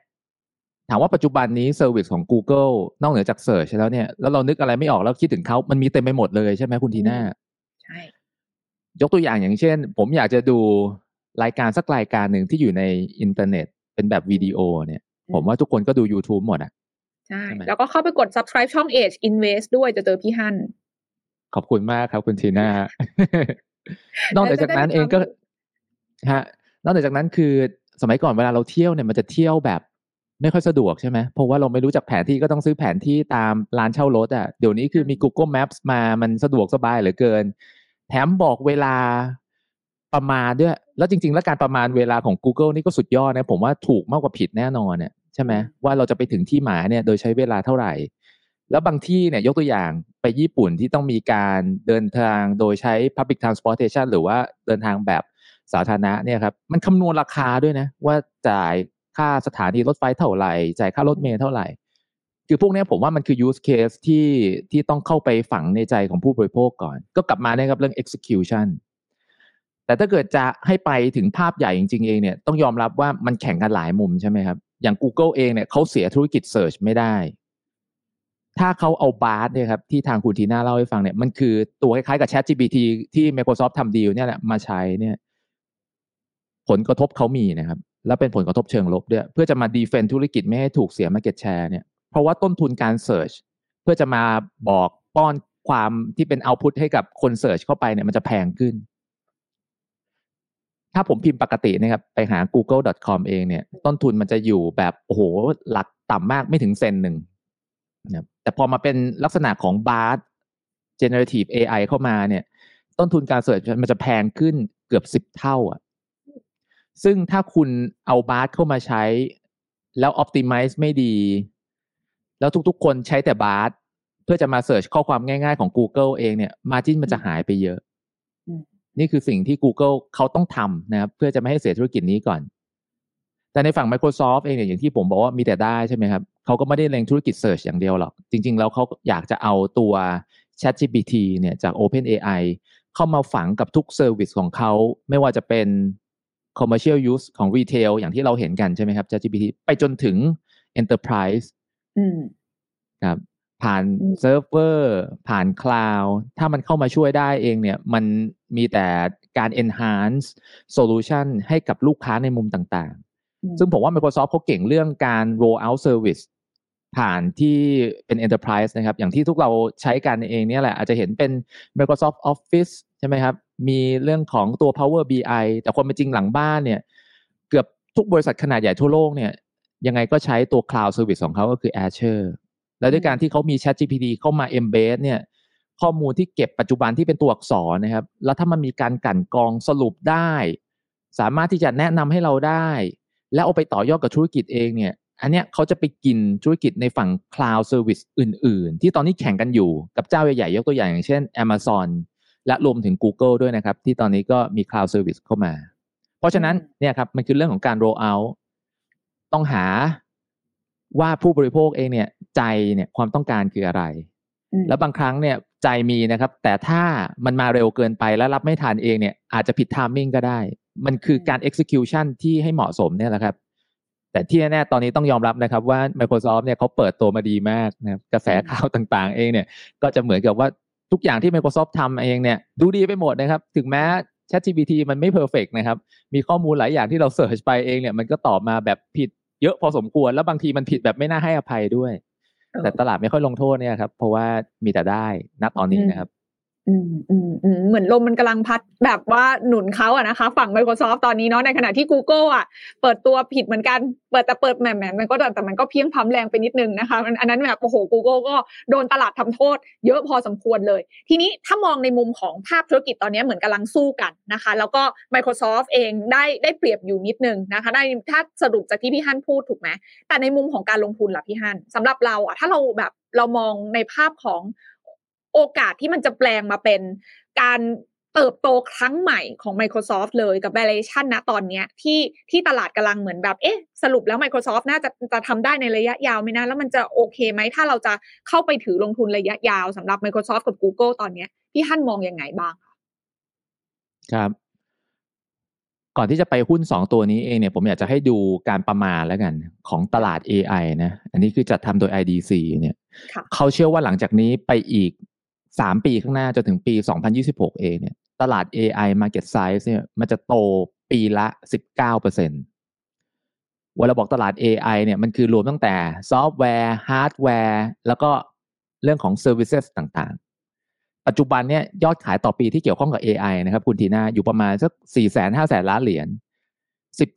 ถามว่าปัจจุบันนี้เซอร์วิสของ Google นอกเหนือจาก search แล้วเนี่ยแล้วเรานึกอะไรไม่ออกแล้วคิดถึงเขามันมีเต็มไปหมดเลยใช่ไหมคุณทีน่าใช่ยกตัวอย่างอย่างเช่น ผมอยากจะดูรายการสักรายการหนึ่งที่อยู่ในอินเทอร์เน็ต เป็นแบบวิดีโอเนี่ย ผมว่าทุกคนก็ดู YouTube หมดอะใช่ แล้วก็เข้าไปกด subscribe ช่อง Age Invest ด้วยจะเจอพี่ฮันขอบคุณมากครับคุณทีน่านอกจากนั้นเองก็ฮะนอกจากนั้นคือ สมัยก่อนเวลาเราเที่ยวเนี่ยมันจะเที่ยวแบบไม่ค่อยสะดวกใช่ไหมเพราะว่าเราไม่รู้จักแผนที่ก็ต้องซื้อแผนที่ตามร้านเช่ารถอะ เดี๋ยวนี้คือมี Google Maps มา มันสะดวกสบายเหลือเกิน แถมบอกเวลาประมาณด้วย แล้วจริง ๆ แล้วการประมาณเวลาของ Google นี่ก็สุดยอดนะ ผมว่าถูกมากกว่าผิดแน่นอนเนี่ยใช่ไหมว่าเราจะไปถึงที่หมายเนี่ยโดยใช้เวลาเท่าไหร่ แล้วบางที่เนี่ยยกตัวอย่างไปญี่ปุ่นที่ต้องมีการเดินทางโดยใช้ Public Transportation หรือว่าเดินทางแบบ สาธารณะเนี่ยครับมันคำนวณราคาด้วยนะว่าจ่ายค่าสถานีรถไฟเท่าไหร่ จ่ายค่ารถเมล์เท่าไหร่ คือพวกนี้ผมว่ามันคือ use case ที่ที่ต้องเข้าไปฝังในใจของผู้บริโภคก่อน ก็กลับมาเนี่ยครับเรื่อง execution แต่ถ้าเกิดจะให้ไปถึงภาพใหญ่จริงๆเองเนี่ยต้องยอมรับว่ามันแข่งกันหลายมุมใช่ไหมครับ อย่าง Google เองเนี่ยเขาเสียธุรกิจ Search ไม่ได้ ถ้าเขาเอาบาร์เนี่ยครับที่ทางคุณทีน่าเล่าให้ฟังเนี่ยมันคือตัวคล้ายๆกับ Chat GPT ที่ Microsoft ทำดีลเนี่ยแหละมาใช้เนี่ย ผลกระทบเขามีนะครับ แล้วเป็นผลกระทบเชิงลบด้วยเพื่อจะมาดีเฟนธุรกิจไม่ให้ถูกเสียมาเก็ตแชร์เนี่ยเพราะว่าต้นทุนการเสิร์ชเพื่อจะมาบอกป้อนความที่เป็นเอาพุตให้กับคนเสิร์ชเข้าไปเนี่ยมันจะแพงขึ้น ถ้าผมพิมพ์ปกตินะครับ ไปหา google.com เองเนี่ย ต้นทุนมันจะอยู่แบบโอ้โหหลักต่ำมากไม่ถึงเซนหนึ่งนะแต่พอมาเป็นลักษณะของ Bard generative AI เข้ามาเนี่ย ต้นทุนการ search มันจะแพงขึ้นเกือบสิบเท่าอะ ซึ่งถ้าคุณเอา Bard เข้ามาใช้ แล้วออ t ติมิซ์ไม่ดี แล้วทุกๆ คนใช้แต่ Bard เพื่อจะมา search ข้อความง่ายๆของ Google เองเนี่ย margin มันจะหายไปเยอะ นี่คือสิ่งที่ Google เขาต้องทำนะครับเพื่อจะไม่ให้เสียธุรกิจนี้ก่อน แต่ในฝั่ง Microsoft เองเนี่ยอย่างที่ผมบอกว่ามีแต่ได้ใช่ไหมครับเขาก็ไม่ได้เล็งธุรกิจ Search อย่างเดียวหรอก จริง ๆ แล้วเขาอยากจะเอาตัว ChatGPT เนี่ยจาก OpenAI เข้ามาฝังกับทุก service ของเขาไม่ว่าจะเป็น commercial use ของ retail อย่างที่เราเห็นกันใช่ไหมครับ ChatGPT ไปจนถึง enterprise ครับผ่านเซิร์ฟเวอร์ผ่านคลาวด์ถ้ามันเข้ามาช่วยได้เองเนี่ย มันมีแต่การ enhance solution ให้กับลูกค้าในมุมต่างๆ ซึ่งผมว่า Microsoft เขาเก่งเรื่องการ roll out service ผ่านที่เป็น enterprise นะครับ อย่างที่ทุกเราใช้กันเองเนี่ยแหละ อาจจะเห็นเป็น Microsoft Office ใช่ไหมครับ มีเรื่องของตัว Power BI แต่ความเป็นจริงหลังบ้านเนี่ย เกือบทุกบริษัทขนาดใหญ่ทั่วโลกเนี่ย ยังไงก็ใช้ตัว Cloud Service ของเขาก็คือ Azure แล้วด้วยการที่เขามี Chat GPT เข้ามา embed เนี่ย ข้อมูลที่เก็บปัจจุบันที่เป็นตัวอักษรนะครับ แล้วถ้ามันมีการกั่นกรองสรุปได้ สามารถที่จะแนะนำให้เราได้ แล้วเอาไปต่อยอดกับธุรกิจเองเนี่ย อันเนี้ยเขาจะไปกินธุรกิจในฝั่ง Cloud Service อื่น ๆ ที่ตอนนี้แข่งกันอยู่กับเจ้าใหญ่ๆยกตัวอย่างอย่างเช่น Amazon และรวมถึง Google ด้วยนะครับ ที่ตอนนี้ก็มี Cloud Service เข้ามา เพราะฉะนั้นเนี่ยครับมันคือเรื่องของการ roll out ต้องหาว่าผู้บริโภคเองเนี่ยใจเนี่ยความต้องการคืออะไร แล้วบางครั้งเนี่ยใจมีนะครับ แต่ถ้ามันมาเร็วเกินไปแล้วรับไม่ทันเองเนี่ย อาจจะผิดทามมิ่งก็ได้ มันคือการ execution ที่ให้เหมาะสมเนี่ยแหละครับ แต่ที่แน่ๆตอนนี้ต้องยอมรับนะครับว่า Microsoft เนี่ยเขาเปิดตัวมาดีมากนะครับกระแสข่าวต่างๆ เองเนี่ย ก็จะเหมือนกับว่า ทุกอย่างที่ Microsoft ทำเองเนี่ยดูดีไปหมดนะครับ ถึงแม้ ChatGPT มันไม่เพอร์เฟกนะครับ มีข้อมูลหลายอย่างที่เราเสิร์ชไปเองเนี่ยมันก็ตอบมาแบบผิดเยอะพอสมควร แล้วบางทีมันผิดแบบไม่น่าให้อภัยด้วย แต่ตลาดไม่ค่อยลงโทษเนี่ยครับ เพราะว่ามีแต่ได้นัตอนนี้นะครับ อืมอืมอืมเหมือนลมมันกำลังพัดแบบว่าหนุนเขาอะนะคะ ฝั่ง Microsoft ตอนนี้เนาะในขณะที่ Google อะเปิดตัวผิดเหมือนกัน เปิดแต่เปิดแหมแหมมันก็แต่มันก็เพียงพำแรงไปนิดนึงนะคะอันนั้นแบบโอ้โห Google ก็โดนตลาดทำโทษ เยอะพอสมควรเลย ทีนี้ถ้ามองในมุมของภาพธุรกิจตอนนี้เหมือนกำลังสู้กันนะคะ แล้วก็ Microsoft เองได้ได้เปรียบอยู่นิดนึงนะคะ ได้ถ้าสรุปจากที่พี่ฮั่นพูดถูกไหมแต่ในมุมของการลงทุนล่ะพี่ฮั่นสำหรับเราอะถ้าเราแบบเรามองในภาพของ โอกาสที่มันจะแปลงมาเป็นการเติบโตครั้งใหม่ของ Microsoft เลยกับ valuation นะตอนนี้ที่ที่ตลาดกำลังเหมือนแบบ เอ๊ะ สรุปแล้ว Microsoft น่าจะจะทำได้ในระยะยาวไหมนะ แล้วมันจะโอเคไหม ถ้าเราจะเข้าไปถือลงทุนระยะยาวสำหรับ Microsoft กับ Google ตอนนี้พี่ฮั่นมองอยังไงบ้าง ครับ ก่อนที่จะไปหุ้นสองตัวนี้เองเนี่ยผมอยากจะให้ดูการประมาณแล้วกัน ของตลาด AI นะ อันนี้คือจัดทำโดย IDC เนี่ยเขาเชื่อว่าหลังจากนี้ไปอีก สามปีข้างหน้าจนถึงปี 2026 เองเนี่ยตลาด AI market size เนี่ยมันจะโตปีละ 19เปอร์เซ็นต์เวลาบอกตลาด AI เนี่ยมันคือรวมตั้งแต่ซอฟต์แวร์ ฮาร์ดแวร์ แล้วก็เรื่องของ services ต่างๆ ปัจจุบันเนี่ยยอดขายต่อปีที่เกี่ยวข้องกับ AI นะครับคุณทีน่าอยู่ประมาณสัก4 5 0 0 0 0ล้านเหรียญ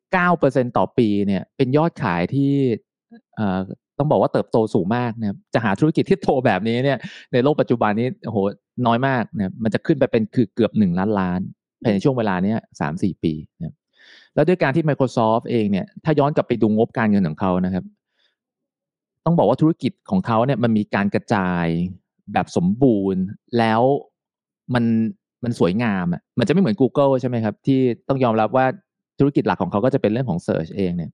19%ต่อปีเนี่ยเป็นยอดขายที่ ต้องบอกว่าเติบโตสูงมากนะครับจะหาธุรกิจที่โตแบบนี้เนี่ยในโลกปัจจุบันนี้โอ้โหน้อยมากนะมันจะขึ้นไปเป็นคือเกือบหนึ่งล้านล้านภายในช่วงเวลาเนี้ยสามสี่ปีนะแล้วด้วยการที่ Microsoft เองเนี่ยถ้าย้อนกลับไปดูงบการเงินของเขานะครับ ต้องบอกว่าธุรกิจของเขาเนี่ยมันมีการกระจายแบบสมบูรณ์แล้วมันมันสวยงามอะมันจะไม่เหมือน Google ใช่ไหมครับ ที่ต้องยอมรับว่า ธุรกิจหลักของเขาก็จะเป็นเรื่องของ Search เองเนี่ย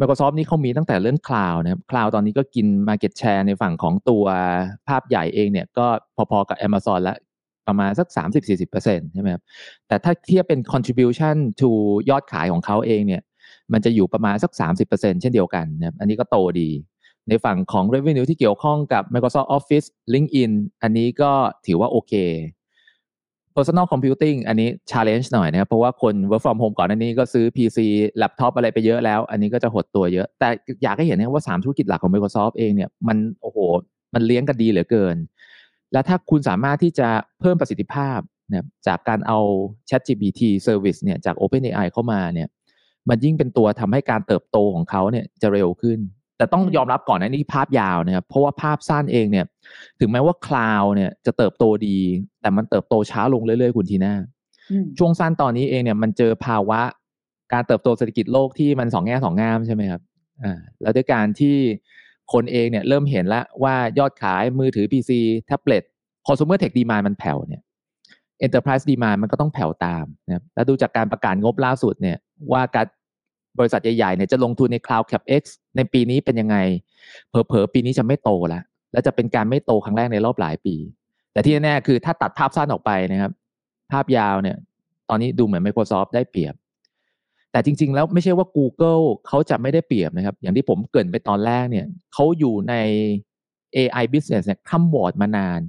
Microsoft นี่เขามีตั้งแต่เรื่อง Cloud นะครับ Cloud ตอนนี้ก็กิน Market Share ในฝั่งของตัวภาพใหญ่เองเนี่ย ก็พอๆกับ Amazon ละประมาณสัก 30-40%ใช่ไหมครับ แต่ถ้าเทียบเป็น contribution to ยอดขายของเขาเองเนี่ย มันจะอยู่ประมาณสัก 30%เช่นเดียวกันนะครับ อันนี้ก็โตดี ในฝั่งของ revenue ที่เกี่ยวข้องกับ Microsoft Office LinkedIn อันนี้ก็ถือว่าโอเค personal computing อันนี้ challenge หน่อยนะครับ เพราะว่าคน work from home ก่อนอันนี้ก็ซื้อ PC แล็ปท็อปอะไรไปเยอะแล้ว อันนี้ก็จะหดตัวเยอะ แต่อยากให้เห็นนะว่า 3 ธุรกิจหลักของ Microsoft เองเนี่ยมันโอ้โห มันเลี้ยงกันดีเหลือเกิน แล้วถ้าคุณสามารถที่จะเพิ่มประสิทธิภาพนะจากการเอา ChatGPT service เนี่ยจาก OpenAI เข้ามาเนี่ยมันยิ่งเป็นตัวทำให้การเติบโตของเขาเนี่ยจะเร็วขึ้น แต่ต้องยอมรับก่อนนะนี่ภาพยาวนะครับเพราะว่าภาพสั้นเองเนี่ย ถึงแม้ว่าคลาวเนี่ยจะเติบโตดี แต่มันเติบโตช้าลงเรื่อยๆ คุณทีน่าช่วงสั้นตอนนี้เองเนี่ยมันเจอภาวะ การเติบโตเศรษฐกิจโลกที่มันสองแง่สองงามใช่ไหมครับอ่าแล้วด้วยการที่คนเองเนี่ยเริ่มเห็นแล้วว่ายอดขายมือถือ PC แท็บเล็ต consumer tech demand มันแผ่วเนี่ย enterprise demand มันก็ต้องแผ่วตามนะครับแล้วดูจากการประกาศงบล่าสุดเนี่ยว่าการ บริษัทใหญ่ๆเนี่ยจะลงทุนใน Cloud CapX ในปีนี้เป็นยังไง เผลอๆ ปีนี้จะไม่โตแล้วและจะเป็นการไม่โตครั้งแรกในรอบหลายปี แต่ที่แน่ๆคือถ้าตัดภาพสั้นออกไปนะครับ ภาพยาวเนี่ย ตอนนี้ดูเหมือน Microsoft ได้เปรียบ แต่จริง ๆ แล้วไม่ใช่ว่า Google เขาจะไม่ได้เปรียบนะครับ อย่างที่ผมเกริ่นไปตอนแรกเนี่ยเขาอยู่ใน AI business เนี่ยคัมวอร์ดมานาน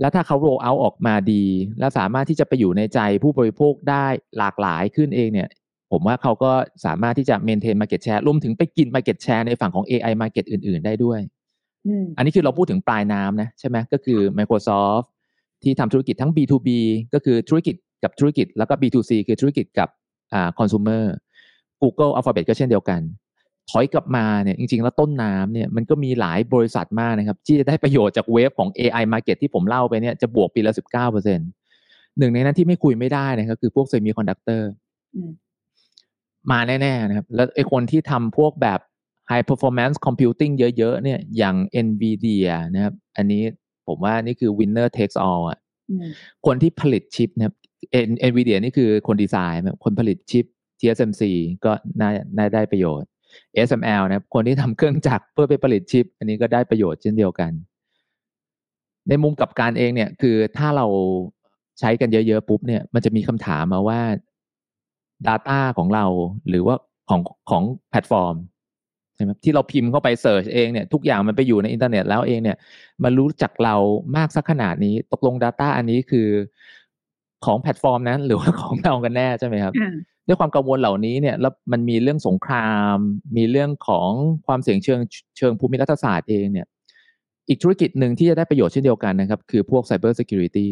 แล้วถ้าเขา roll out ออกมาดี และสามารถที่จะไปอยู่ในใจผู้บริโภคได้หลากหลายขึ้นเองเนี่ย ผมว่าเขาก็สามารถที่จะ maintain market share รวมถึงไปกิน market share ในฝั่งของ AI market อื่น ๆ ได้ด้วยอันนี้คือเราพูดถึงปลายน้ำนะใช่ไหมก็คือ Microsoft ที่ทำธุรกิจทั้ง B2B ก็คือธุรกิจกับธุรกิจ แล้วก็ B2C คือธุรกิจกับอ่า consumer Google Alphabet ก็เช่นเดียวกัน ถอยกลับมาเนี่ยจริง ๆ แล้วต้นน้ำเนี่ยมันก็มีหลายบริษัทมากนะครับ ที่จะได้ประโยชน์จาก wave ของ AI market ที่ผมเล่าไปเนี่ยจะบวกปีละสิบเก้าเปอร์เซ็นหนึ่งในนั้นที่ไม่คุยไม่ได้นะครับคือพวกเซมิคอนดักเตอร์ มาแน่ๆนะครับ แล้วไอ้คนที่ทำพวกแบบ high performance computing เยอะๆเนี่ยอย่าง NVIDIA นะครับ อันนี้ผมว่านี่คือ winner takes all อะคนที่ผลิตชิปนะครับ NVIDIA นี่คือคนดีไซน์ คนผลิตชิป TSMC ก็น่าน่าได้ประโยชน์ ASML นะครับคนที่ทำเครื่องจักรเพื่อไปผลิตชิป อันนี้ก็ได้ประโยชน์เช่นเดียวกัน ในมุมกลับกันเองเนี่ยคือถ้าเราใช้กันเยอะๆปุ๊บเนี่ยมันจะมีคำถามมาว่า Data ของเราหรือว่าของของแพลตฟอร์มใช่ไหมที่เราพิมพ์เข้าไป search เองเนี่ยทุกอย่างมันไปอยู่ในอินเทอร์เน็ตแล้วเองเนี่ยมันรู้จักเรามากสักขนาดนี้ตกลง Data อันนี้คือของแพลตฟอร์มนั้น หรือว่าของเรากันแน่ใช่ไหมครับด้วยความกังวลเหล่านี้เนี่ยแล้วมันมีเรื่องสงคราม มีเรื่องของความเสี่ยงเชิงเชิงภูมิรัฐศาสตร์เองเนี่ย อีกธุรกิจหนึ่งที่จะได้ประโยชน์เช่นเดียวกันนะครับ คือพวก Cyber Security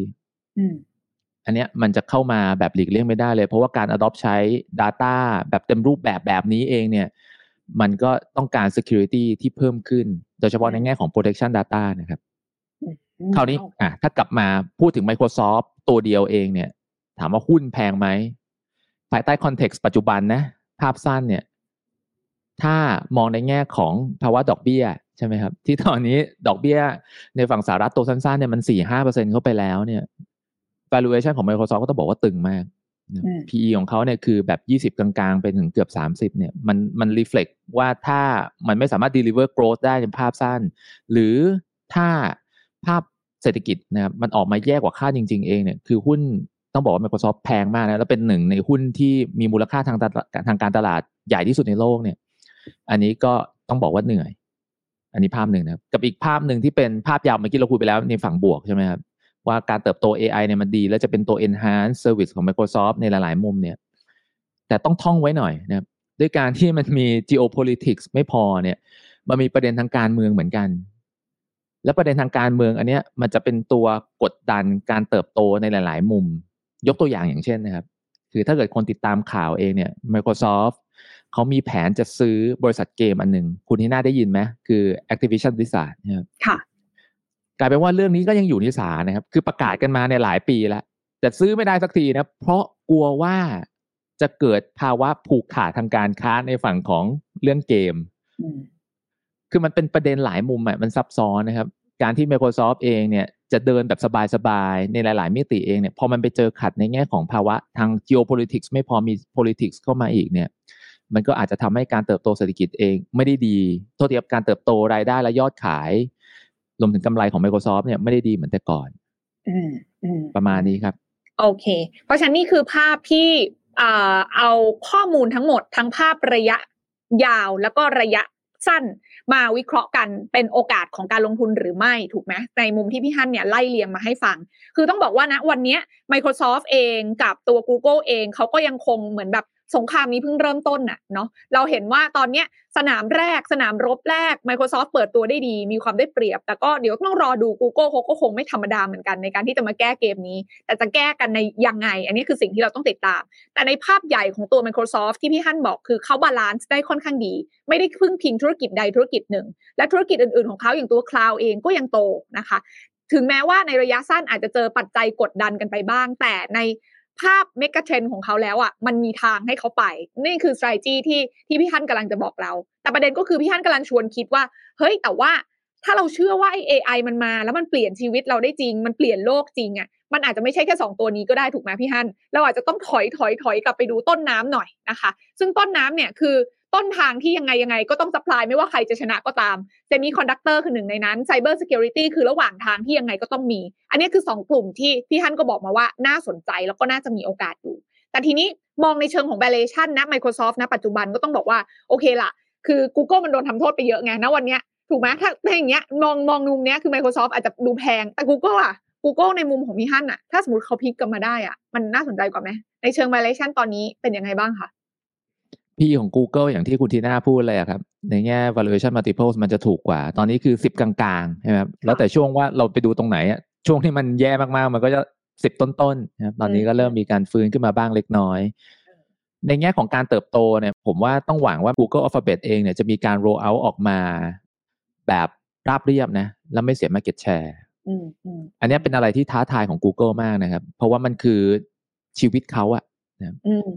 อันเนี้ยมันจะเข้ามาแบบหลีกเลี่ยงไม่ได้เลย เพราะว่าการ adopt ใช้ Data แบบเต็มรูปแบบแบบนี้เองเนี่ยมันก็ต้องการ security ที่เพิ่มขึ้น โดยเฉพาะในแง่ของ protection data นะครับคราวนี้อะถ้ากลับมาพูดถึง Microsoft ตัวเดียวเองเนี่ย ถามว่าหุ้นแพงไหม ภายใต้ context ปัจจุบันนะ ภาพสั้นเนี่ย ถ้ามองในแง่ของภาวะดอกเบี้ยใช่ไหมครับ ที่ตอนนี้ดอกเบี้ยในฝั่งสหรัฐตัวสั้นๆเนี่ยมันสี่ห้าเปอร์เซ็นเข้าไปแล้วเนี่ย valuation ของ Microsoft ก็ต้องบอกว่าตึงมาก PE ของเขาเนี่ยคือแบบยี่สิบกลางๆ ไปถึงเกือบสามสิบเนี่ยมันมัน reflect ว่าถ้ามันไม่สามารถ deliver growth ได้ในภาพสั้น หรือถ้าภาพเศรษฐกิจนะครับมันออกมาแย่กว่าค่าจริง ๆ เองเนี่ยคือหุ้นต้องบอกว่า Microsoft แพงมากนะแล้วเป็นหนึ่งในหุ้นที่มีมูลค่าทางทางการตลาดใหญ่ที่สุดในโลกเนี่ย อันนี้ก็ต้องบอกว่าเหนื่อย อันนี้ภาพหนึ่งนะครับกับอีกภาพหนึ่งที่เป็นภาพยาวเมื่อกี้เราคุยไปแล้วในฝั่งบวกใช่ไหมครับ ว่าการเติบโต AI เนี่ยมันดี แล้วจะเป็นตัว enhance service ของ Microsoft ในหลาย ๆ มุมเนี่ย แต่ต้องท่องไว้หน่อยนะครับด้วยการที่มันมี geopolitics ไม่พอเนี่ย มันมีประเด็นทางการเมืองเหมือนกัน และประเด็นทางการเมืองอันเนี้ยมันจะเป็นตัวกดดันการเติบโตในหลาย ๆ มุม ยกตัวอย่างอย่างเช่นนะครับ คือถ้าเกิดคนติดตามข่าวเองเนี่ย Microsoft เขามีแผนจะซื้อบริษัทเกมอันหนึ่ง คุณที่น่าได้ยินไหมคือ Activision Blizzard นะครับค่ะ กลายเป็นว่าเรื่องนี้ก็ยังอยู่ในศาลนะครับ คือประกาศกันมาในหลายปีแล้วแต่ซื้อไม่ได้สักทีนะ เพราะกลัวว่าจะเกิดภาวะผูกขาดทางการค้าในฝั่งของเรื่องเกม คือมันเป็นประเด็นหลายมุมอะมันซับซ้อนนะครับ การที่ Microsoft เองเนี่ยจะเดินแบบสบายๆ ในหลาย ๆ มิติเองเนี่ย พอมันไปเจอขัดในแง่ของภาวะทาง geopolitics ไม่พอมี politics เข้ามาอีกเนี่ย มันก็อาจจะทำให้การเติบโตเศรษฐกิจเองไม่ได้ดี โทษทีครับการเติบโตรายได้และยอดขาย รวมถึงกำไรของ Microsoft เนี่ยไม่ได้ดีเหมือนแต่ก่อนประมาณนี้ครับ โอเค เพราะฉะนั้นนี่คือภาพที่เอาข้อมูลทั้งหมดทั้งภาพระยะยาวแล้วก็ระยะสั้นมาวิเคราะห์กันเป็นโอกาสของการลงทุนหรือไม่ถูกไหมในมุมที่พี่ฮันเนี่ยไล่เลียงมาให้ฟัง คือต้องบอกว่านะวันนี้ Microsoft เองกับตัว Google เองเขาก็ยังคงเหมือนแบบ สงครามนี้เพิ่งเริ่มต้นน่ะเนาะเราเห็นว่าตอนเนี้ยสนามแรกสนามรบแรก Microsoft เปิดตัวได้ดี มีความได้เปรียบ แต่ก็เดี๋ยวต้องรอดู Google เขาก็คงไม่ธรรมดาเหมือนกันในการที่จะมาแก้เกมนี้ แต่จะแก้กันในยังไง อันนี้คือสิ่งที่เราต้องติดตาม แต่ในภาพใหญ่ของตัว Microsoft ที่พี่ฮั่นบอกคือเขา balance ได้ค่อนข้างดี ไม่ได้พึ่งพิงธุรกิจใดธุรกิจหนึ่ง และธุรกิจอื่นๆของเขาอย่างตัว cloud เองก็ยังโตนะคะถึงแม้ว่าในระยะสั้นอาจจะเจอปัจจัยกดดันกันไปบ้าง แต่ใน ภาพ megatrend ของเขาแล้วอะมันมีทางให้เขาไป นี่คือ strategy ที่ที่พี่ฮั่นกำลังจะบอกเรา แต่ประเด็นก็คือพี่ฮั่นกำลังชวนคิดว่า เฮ้ยแต่ว่าถ้าเราเชื่อว่าไอ AI มันมา แล้วมันเปลี่ยนชีวิตเราได้จริง มันเปลี่ยนโลกจริงอะมันอาจจะไม่ใช่แค่ 2 ตัวนี้ก็ได้ถูกไหมพี่ฮั่นเราอาจจะต้องถอยถอยถอยกลับไปดูต้นน้ำหน่อยนะคะ ซึ่งต้นน้ำเนี่ยคือ ต้นทางที่ยังไงยังไงก็ต้อง supply ไม่ว่าใครจะชนะก็ตามเซมิคอนดักเตอร์คือหนึ่งในนั้น cyber security คือระหว่างทางที่ยังไงก็ต้องมี อันนี้คือ 2 กลุ่มที่พี่ฮั่นก็บอกมาว่าน่าสนใจแล้วก็น่าจะมีโอกาสอยู่ แต่ทีนี้มองในเชิงของ valuation นะ Microsoft นะปัจจุบันก็ต้องบอกว่าโอเคละคือ Google มันโดนทำโทษไปเยอะไงนะวันเนี้ยถูกไหมถ้าถ้าอย่างเงี้ยมองมองมุมเนี้ยคือ Microsoft อาจจะดูแพงแต่ Google อะ Google ในมุมของพี่ฮั่นอะถ้าสมมติเขาพลิกกลับมาได้อะมันน่าสนใจกว่าไหมในเชิง valuation ตอนนี้เป็นยังไงบ้างคะ พี่ของ Google อย่างที่คุณทีน่าพูดเลยครับ ในแง่ valuation multiples มันจะถูกกว่า ตอนนี้คือสิบกลางๆใช่ไหมครับแล้วแต่ช่วงว่าเราไปดูตรงไหนอะช่วงที่มันแย่มากๆ มันก็จะสิบต้นๆนะครับตอนนี้ก็เริ่มมีการฟื้นขึ้นมาบ้างเล็กน้อย ในแง่ของการเติบโตเนี่ย ผมว่าต้องหวังว่า Google Alphabet เองเนี่ยจะมีการ roll out ออกมา แบบราบเรียบนะ แล้วไม่เสีย market share อันนี้เป็นอะไรที่ท้าทายของ Google มากนะครับ เพราะว่ามันคือชีวิตเขาอะ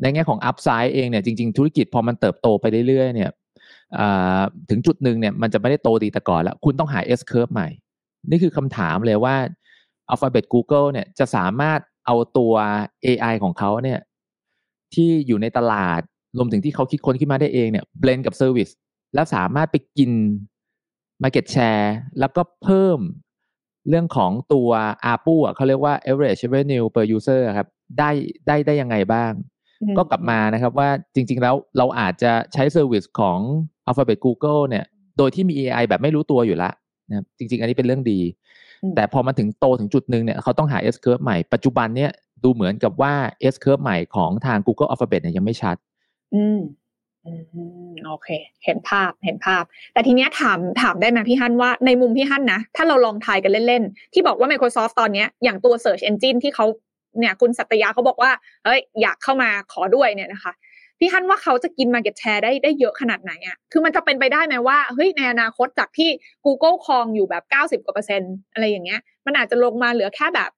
ในแง่ของอัพไซด์เองเนี่ยจริง ๆ ธุรกิจพอมันเติบโตไปเรื่อยๆเนี่ยถึงจุดหนึ่งเนี่ยมันจะไม่ได้โตดีแต่ก่อนแล้ว คุณต้องหา S curve ใหม่ นี่คือคำถามเลยว่า Alphabet Google เนี่ยจะสามารถเอาตัว AI ของเขาเนี่ยที่อยู่ในตลาดรวมถึงที่เขาคิดค้นขึ้นมาได้เองเนี่ย blend กับ service แล้วสามารถไปกิน Market Share แล้วก็เพิ่มเรื่องของตัว ARPU อะเขาเรียกว่า average revenue per user ครับ ได้ได้ได้ยังไงบ้าง ก็กลับมานะครับว่าจริง ๆ แล้วเราอาจจะใช้ service ของ Alphabet Google เนี่ย โดยที่มี AI แบบไม่รู้ตัวอยู่ละนะจริง ๆ อันนี้เป็นเรื่องดี แต่พอมาถึงโตถึงจุดหนึ่งเนี่ยเขาต้องหา S curve ใหม่ปัจจุบันเนี่ยดูเหมือนกับว่า S curve ใหม่ของทาง Google Alphabet เนี่ยยังไม่ชัด อืมโอเค เห็นภาพเห็นภาพ แต่ทีเนี้ยถามถามได้ไหมพี่ฮั่นว่าในมุมพี่ฮั่นนะ ถ้าเราลองทายกันเล่น ๆ ที่บอกว่า Microsoft ตอนเนี้ยอย่างตัว Search Engine ที่เขา เนี่ยคุณสัตยาเขาบอกว่าเอ้ยอยากเข้ามาขอด้วยเนี่ยนะคะพี่ฮันว่าเขาจะกิน Market Share ได้ได้เยอะขนาดไหนอะ คือมันจะเป็นไปได้ไหมว่า เฮ้ย ในอนาคตจากที่ Google ครองอยู่แบบเก้าสิบกว่าเปอร์เซ็นต์อะไรอย่างเงี้ย มันอาจจะลงมาเหลือแค่แบบ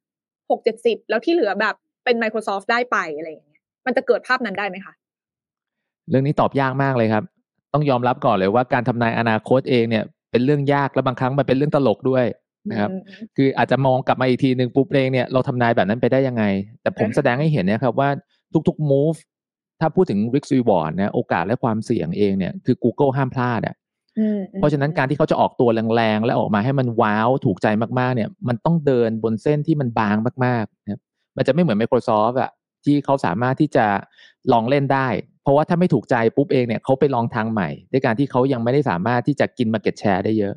หกเจ็ดสิบแล้วที่เหลือแบบเป็น Microsoft ได้ไปอะไรอย่างเงี้ย มันจะเกิดภาพนั้นได้ไหมคะ เรื่องนี้ตอบยากมากเลยครับ ต้องยอมรับก่อนเลยว่าการทำนายอนาคตเองเนี่ย เป็นเรื่องยากและบางครั้งมันเป็นเรื่องตลกด้วย นะครับ คืออาจจะมองกลับมาอีกทีหนึ่งปุ๊บเองเนี่ยเราทำนายแบบนั้นไปได้ยังไง แต่ผมแสดงให้เห็นนะครับว่าทุกๆ move ถ้าพูดถึง risk reward นะโอกาสและความเสี่ยงเองเนี่ยคือ Google ห้ามพลาดอะเพราะฉะนั้นการที่เขาจะออกตัวแรงๆ และออกมาให้มันว้าวถูกใจมากๆ เนี่ย มันต้องเดินบนเส้นที่มันบางมากๆนะครับมันจะไม่เหมือน Microsoft อะที่เขาสามารถที่จะลองเล่นได้ เพราะว่าถ้าไม่ถูกใจปุ๊บเองเนี่ยเขาไปลองทางใหม่ ด้วยการที่เขายังไม่ได้สามารถที่จะกิน market share ได้เยอะ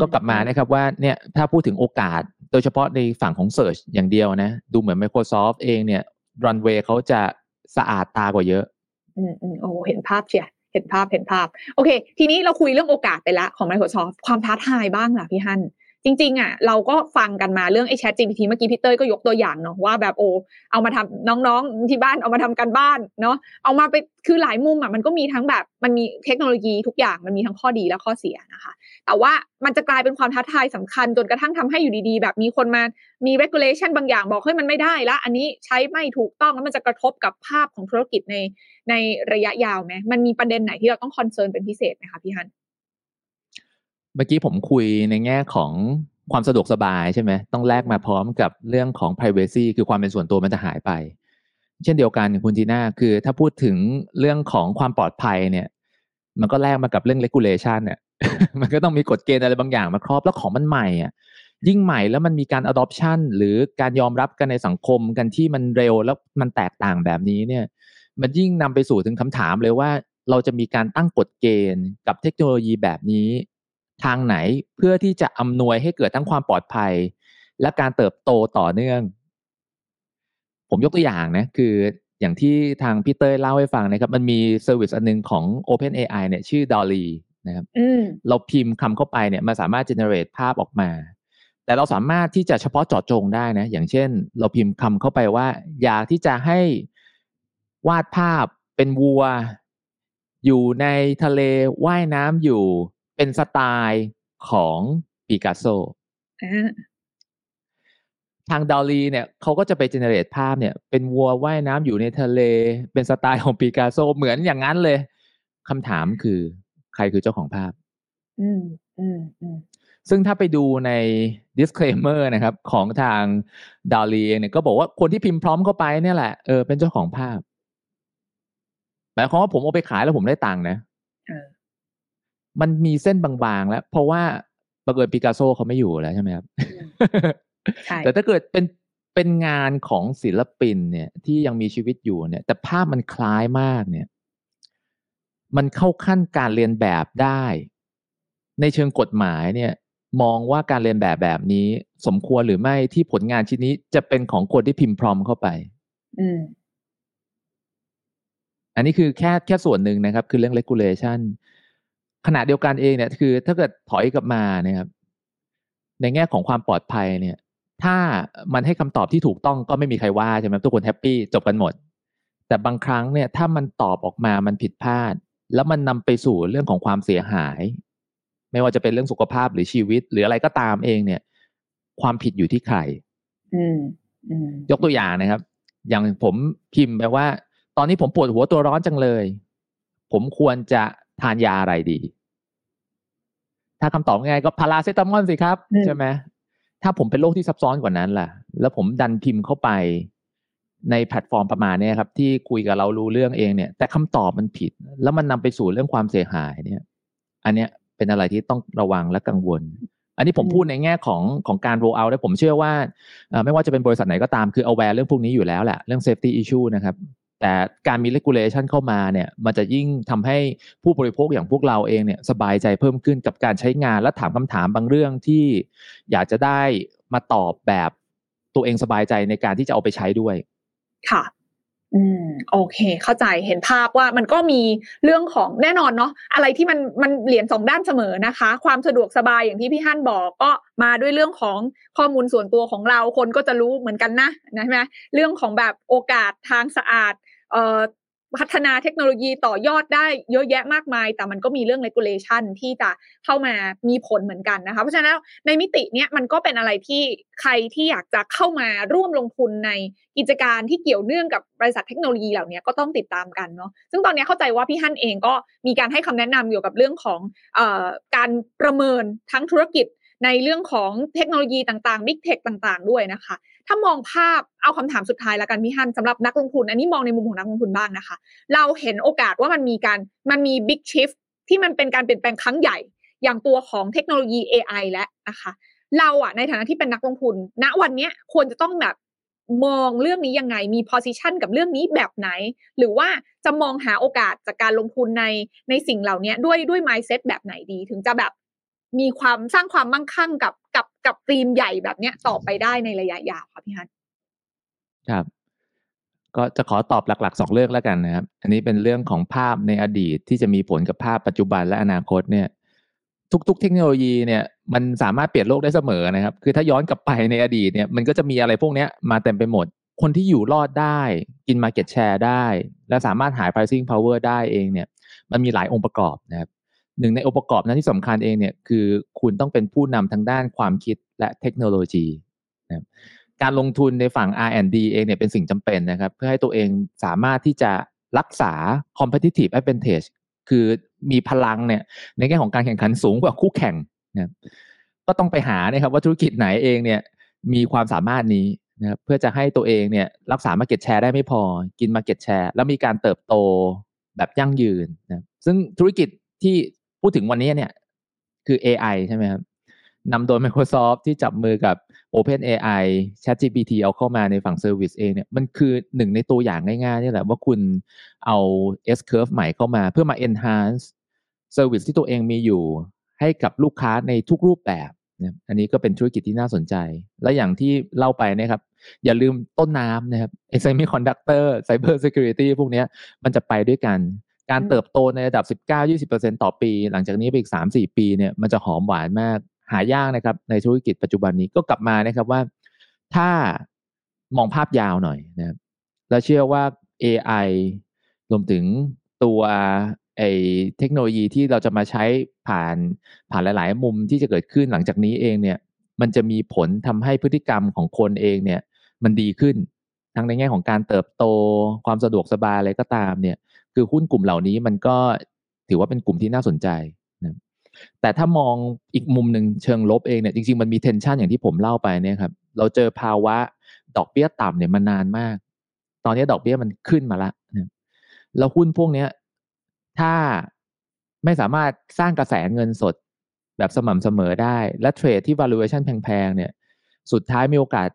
ก็กลับมานะครับว่าเนี่ยถ้าพูดถึงโอกาสโดยเฉพาะในฝั่งของ Search อย่างเดียวนะ ดูเหมือน Microsoft เองเนี่ย runway เขาจะสะอาดตากว่าเยอะ อืมอืมโอ้เห็นภาพเชียเห็นภาพเห็นภาพ โอเค ทีนี้เราคุยเรื่องโอกาสไปละของ Microsoft ความท้าทายบ้างล่ะพี่ฮัน จริงๆอะเราก็ฟังกันมาเรื่องไอ้ Chat GPT เมื่อกี้พี่เต้ยก็ยกตัวอย่างเนาะว่าแบบโอ้เอามาทำน้องๆที่บ้านเอามาทำกันบ้านเนาะเอามาไปคือหลายมุมอะมันก็มีทั้งแบบมันมีเทคโนโลยีทุกอย่างมันมีทั้งข้อดีและข้อเสียนะคะ แต่ว่ามันจะกลายเป็นความท้าทายสำคัญจนกระทั่งทำให้อยู่ดีๆ แบบมีคนมามี regulation บางอย่างบอกเฮ้ยมันไม่ได้ละอันนี้ใช้ไม่ถูกต้องแล้วมันจะกระทบกับภาพของธุรกิจในในระยะยาวไหมมันมีประเด็นไหนที่เราต้องคอนเซิร์นเป็นพิเศษไหมคะพี่ฮัน เมื่อกี้ผมคุยในแง่ของความสะดวกสบายใช่ไหมต้องแลกมาพร้อมกับเรื่องของ privacy คือความเป็นส่วนตัวมันจะหายไป เช่นเดียวกันคุณทีน่าคือถ้าพูดถึงเรื่องของความปลอดภัยเนี่ย มันก็แลกมากับเรื่อง regulation เนี่ย มันก็ต้องมีกฎเกณฑ์อะไรบางอย่างมาครอบแล้วของมันใหม่อะยิ่งใหม่แล้วมันมีการ adoption หรือการยอมรับกันในสังคมกันที่มันเร็วแล้วมันแตกต่างแบบนี้เนี่ย มันยิ่งนำไปสู่ถึงคำถามเลยว่า เราจะมีการตั้งกฎเกณฑ์กับเทคโนโลยีแบบนี้ ทางไหนเพื่อที่จะอำนวยให้เกิดทั้งความปลอดภัย และการเติบโตต่อเนื่อง ผมยกตัวอย่างนะคืออย่างที่ทางพี่เต้ยเล่าให้ฟังนะครับ มันมี service อันนึงของ OpenAI เนี่ยชื่อ DALL-E นะครับเราพิมพ์คำเข้าไปเนี่ยมันสามารถ generate ภาพออกมา แต่เราสามารถที่จะเฉพาะเจาะจงได้นะ อย่างเช่น เราพิมพ์คำเข้าไปว่า อยากที่จะให้วาดภาพเป็นวัว อยู่ในทะเลว่ายน้ำอยู่ เป็นสไตล์ของปิกัสโซทางดอลลีเนี่ยเขาก็จะไปเจเนเรตภาพเนี่ย เป็นวัวว่ายน้ำอยู่ในทะเล เป็นสไตล์ของปิกัสโซเหมือนอย่างนั้นเลยคำถามคือใครคือเจ้าของภาพ อืมอืมอืมซึ่งถ้าไปดูใน disclaimer นะครับ ของทางดอลลีเองเนี่ยก็บอกว่าคนที่พิมพ์พร้อมเข้าไปเนี่ยแหละเออเป็นเจ้าของภาพหมายความว่าผมเอาไปขายแล้วผมได้ตังค์นะ มันมีเส้นบางๆแล้ว เพราะว่าบังเอิญปิกัสโซเขาไม่อยู่แล้วใช่ไหมครับแต่ถ้าเกิดเป็นเป็นงานของศิลปินเนี่ย ที่ยังมีชีวิตอยู่เนี่ย แต่ภาพมันคล้ายมากเนี่ย มันเข้าขั้นการเรียนแบบได้ ในเชิงกฎหมายเนี่ย มองว่าการเรียนแบบแบบนี้ สมควรหรือไม่ที่ผลงานชิ้นนี้จะเป็นของคนที่พิมพ์พร้อมเข้าไป อืมอันนี้คือแค่แค่ส่วนหนึ่งนะครับ คือเรื่อง regulation ขณะเดียวกันเองเนี่ยคือ ถ้าเกิดถอยกลับมาเนี่ยครับในแง่ของความปลอดภัยเนี่ย ถ้ามันให้คำตอบที่ถูกต้องก็ไม่มีใครว่าใช่ไหมทุกคนแฮปปี้จบกันหมด แต่บางครั้งเนี่ยถ้ามันตอบออกมามันผิดพลาด แล้วมันนำไปสู่เรื่องของความเสียหาย ไม่ว่าจะเป็นเรื่องสุขภาพหรือชีวิต หรืออะไรก็ตามเองเนี่ย ความผิดอยู่ที่ใครอืมยกตัวอย่างนะครับ อย่างผมพิมพ์ไปว่า ตอนนี้ผมปวดหัวตัวร้อนจังเลย ผมควรจะทานยาอะไรดี ถ้าคำตอบง่ายก็พาราเซตามอลสิครับ ใช่ไหมถ้าผมเป็นโรคที่ซับซ้อนกว่านั้นล่ะ แล้วผมดันพิมพ์เข้าไปในแพลตฟอร์มประมาณนี้ครับ ที่คุยกับเรารู้เรื่องเองเนี่ย แต่คำตอบมันผิด แล้วมันนำไปสู่เรื่องความเสียหายเนี่ย อันเนี้ยเป็นอะไรที่ต้องระวังและกังวล อันนี้ผมพูดในแง่ของของการ roll out และผมเชื่อว่า ไม่ว่าจะเป็นบริษัทไหนก็ตามคือ aware เรื่องพวกนี้อยู่แล้วแหละเรื่อง safety issue นะครับ แต่การมี regulation เข้ามาเนี่ยมันจะยิ่งทำให้ผู้บริโภคอย่างพวกเราเองเนี่ยสบายใจเพิ่มขึ้นกับการใช้งานและถามคำถามบางเรื่องที่อยากจะได้มาตอบแบบตัวเองสบายใจในการที่จะเอาไปใช้ด้วย ค่ะ อืม โอเค เข้าใจเห็นภาพว่ามันก็มีเรื่องของแน่นอนเนาะอะไรที่มันมันเหรียญสองด้านเสมอนะคะ ความสะดวกสบายอย่างที่พี่ฮั่นบอกก็มาด้วยเรื่องของข้อมูลส่วนตัวของเราคนก็จะรู้เหมือนกันนะนะใช่ไหมเรื่องของแบบโอกาสทางสะอาด พัฒนาเทคโนโลยีต่อยอดได้เยอะแยะมากมาย แต่มันก็มีเรื่อง regulation ที่จะเข้ามามีผลเหมือนกันนะคะ เพราะฉะนั้นในมิติเนี้ยมันก็เป็นอะไรที่ใครที่อยากจะเข้ามาร่วมลงทุนในกิจการที่เกี่ยวเนื่องกับบริษัทเทคโนโลยีเหล่านี้ก็ต้องติดตามกันเนาะ ซึ่งตอนนี้เข้าใจว่าพี่ฮั่นเองก็มีการให้คำแนะนำเกี่ยวกับเรื่องของอการประเมินทั้งธุรกิจในเรื่องของเทคโนโลยีต่างๆ Big Tech ต่าง ๆ ด้วยนะคะ ถ้ามองภาพเอาคำถามสุดท้ายแล้วกันพี่ฮันสำหรับนักลงทุน อันนี้มองในมุมของนักลงทุนบ้างนะคะ เราเห็นโอกาสว่ามันมีการมันมี Big Shift ที่มันเป็นการเปลี่ยนแปลงครั้งใหญ่ อย่างตัวของเทคโนโลยี AI และนะคะเราอะในฐานะที่เป็นนักลงทุน ณวันนี้ควรจะต้องแบบมองเรื่องนี้ยังไงมี position กับเรื่องนี้แบบไหน หรือว่าจะมองหาโอกาสจากการลงทุนในในสิ่งเหล่านี้ด้วยด้วย mindset แบบไหนดี ถึงจะแบบมีความสร้างความมั่งคั่งกับ กับกับธีมใหญ่แบบเนี้ยต่อไปได้ในระยะยาวค่ะพี่ฮันครับ ก็จะขอตอบหลักๆสองเรื่องแล้วกันนะครับ อันนี้เป็นเรื่องของภาพในอดีตที่จะมีผลกับภาพปัจจุบันและอนาคตเนี่ย ทุก ๆ เทคโนโลยีเนี่ย มันสามารถเปลี่ยนโลกได้เสมอนะครับ คือถ้าย้อนกลับไปในอดีตเนี่ยมันก็จะมีอะไรพวกนี้มาเต็มไปหมด คนที่อยู่รอดได้ กิน Market Share ได้ และสามารถหาย pricing power ได้เองเนี่ย มันมีหลายองค์ประกอบนะครับ หนึ่งในองค์ประกอบนั้นที่สำคัญเองเนี่ยคือคุณต้องเป็นผู้นำทางด้านความคิดและเทคโนโลยีนะการลงทุนในฝั่ง R&D เองเนี่ยเป็นสิ่งจำเป็นนะครับ เพื่อให้ตัวเองสามารถที่จะรักษา competitive advantage คือมีพลังเนี่ยในแง่ของการแข่งขันสูงกว่าคู่แข่งนะก็ต้องไปหานะครับว่าธุรกิจไหนเองเนี่ยมีความสามารถนี้นะครับเพื่อจะให้ตัวเองเนี่ยรักษา market share ได้ไม่พอ กิน market share แล้วมีการเติบโตแบบยั่งยืนนะซึ่งธุรกิจที่ พูดถึงวันนี้เนี่ยคือ AI ใช่ไหมครับนำโดย Microsoft ที่จับมือกับ Open AI ChatGPT เอาเข้ามาในฝั่ง Service เองเนี่ยมันคือหนึ่งในตัวอย่างง่ายๆนี่แหละว่าคุณเอา S curve ใหม่เข้ามาเพื่อมา enhance Service ที่ตัวเองมีอยู่ให้กับลูกค้าในทุกรูปแบบนะอันนี้ก็เป็นธุรกิจที่น่าสนใจ และอย่างที่เล่าไปนะครับ อย่าลืมต้นน้ำนะครับ Semiconductor Cyber Security พวกนี้มันจะไปด้วยกัน การเติบโตในระดับ 19-20%ต่อปี หลังจากนี้ไปอีก 3-4 ปีเนี่ยมันจะหอมหวานมากหายากนะครับในธุรกิจปัจจุบันนี้ก็กลับมานะครับว่า ถ้ามองภาพยาวหน่อยนะครับเราเชื่อว่า AI รวมถึงตัวไอเทคโนโลยีที่เราจะมาใช้ผ่านผ่านหลาย ๆ มุมที่จะเกิดขึ้นหลังจากนี้เองเนี่ย มันจะมีผลทำให้พฤติกรรมของคนเองเนี่ย มันดีขึ้น ทั้งในแง่ของการเติบโตความสะดวกสบายอะไรก็ตามเนี่ย คือหุ้นกลุ่มเหล่านี้มันก็ถือว่าเป็นกลุ่มที่น่าสนใจนะแต่ถ้ามองอีกมุมหนึ่งเชิงลบเองเนี่ยจริงๆมันมีเทนชันอย่างที่ผมเล่าไปเนี่ยครับเราเจอภาวะดอกเบี้ยต่ำเนี่ยมานานมาก ตอนนี้ดอกเบี้ยมันขึ้นมาละนะแล้วหุ้นพวกเนี้ยถ้าไม่สามารถสร้างกระแสเงินสดแบบสม่ำเสมอได้ และเทรดที่ valuation แพงๆเนี่ย สุดท้ายมีโอกาส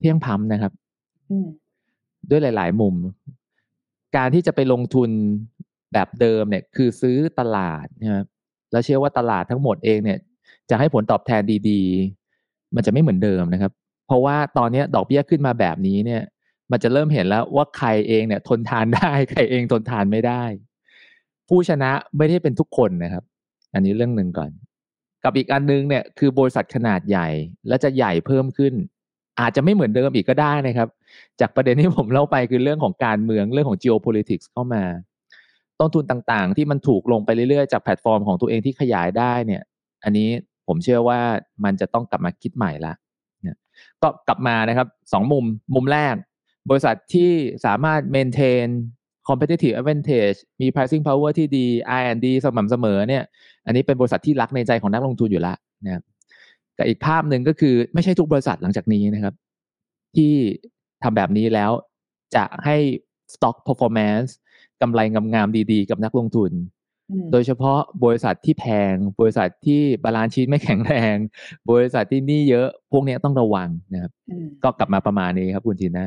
เพียงพัมนะครับด้วยหลาย ๆ มุม การที่จะไปลงทุนแบบเดิมเนี่ยคือซื้อตลาดนะครับแล้วเชื่อว่าตลาดทั้งหมดเองเนี่ย จะให้ผลตอบแทนดีๆ มันจะไม่เหมือนเดิมนะครับ เพราะว่าตอนนี้ดอกเบี้ยขึ้นมาแบบนี้เนี่ย มันจะเริ่มเห็นแล้วว่าใครเองเนี่ย ทนทานได้ใครเองทนทานไม่ได้ ผู้ชนะไม่ได้เป็นทุกคนนะครับ อันนี้เรื่องหนึ่งก่อน กับอีกอันนึงเนี่ยคือบริษัทขนาดใหญ่และจะใหญ่เพิ่มขึ้น อาจจะไม่เหมือนเดิมอีกก็ได้นะครับ จากประเด็นที่ผมเล่าไปคือเรื่องของการเมืองเรื่องของ geopolitics เข้ามา ต้นทุนต่างๆ ที่มันถูกลงไปเรื่อยๆ จากแพลตฟอร์มของตัวเองที่ขยายได้เนี่ย อันนี้ผมเชื่อว่ามันจะต้องกลับมาคิดใหม่ละก็กลับมานะครับสองมุมมุมแรก บริษัทที่สามารถ maintain competitive advantage มี pricing power ที่ดี R&D สม่ำเสมอเนี่ย อันนี้เป็นบริษัทที่รักในใจของนักลงทุนอยู่ล้วนะครับกับอีกภาพหนึ่งก็คือไม่ใช่ทุกบริษัทหลังจากนี้นะครับ ที่ ทำแบบนี้แล้วจะให้ stock performance กำไรงามๆดีๆ กับนักลงทุน โดยเฉพาะบริษัทที่แพง บริษัทที่ balance sheet ไม่แข็งแรง บริษัทที่หนี้เยอะ พวกนี้ต้องระวังนะครับ ก็กลับมาประมาณนี้ครับคุณจีน่า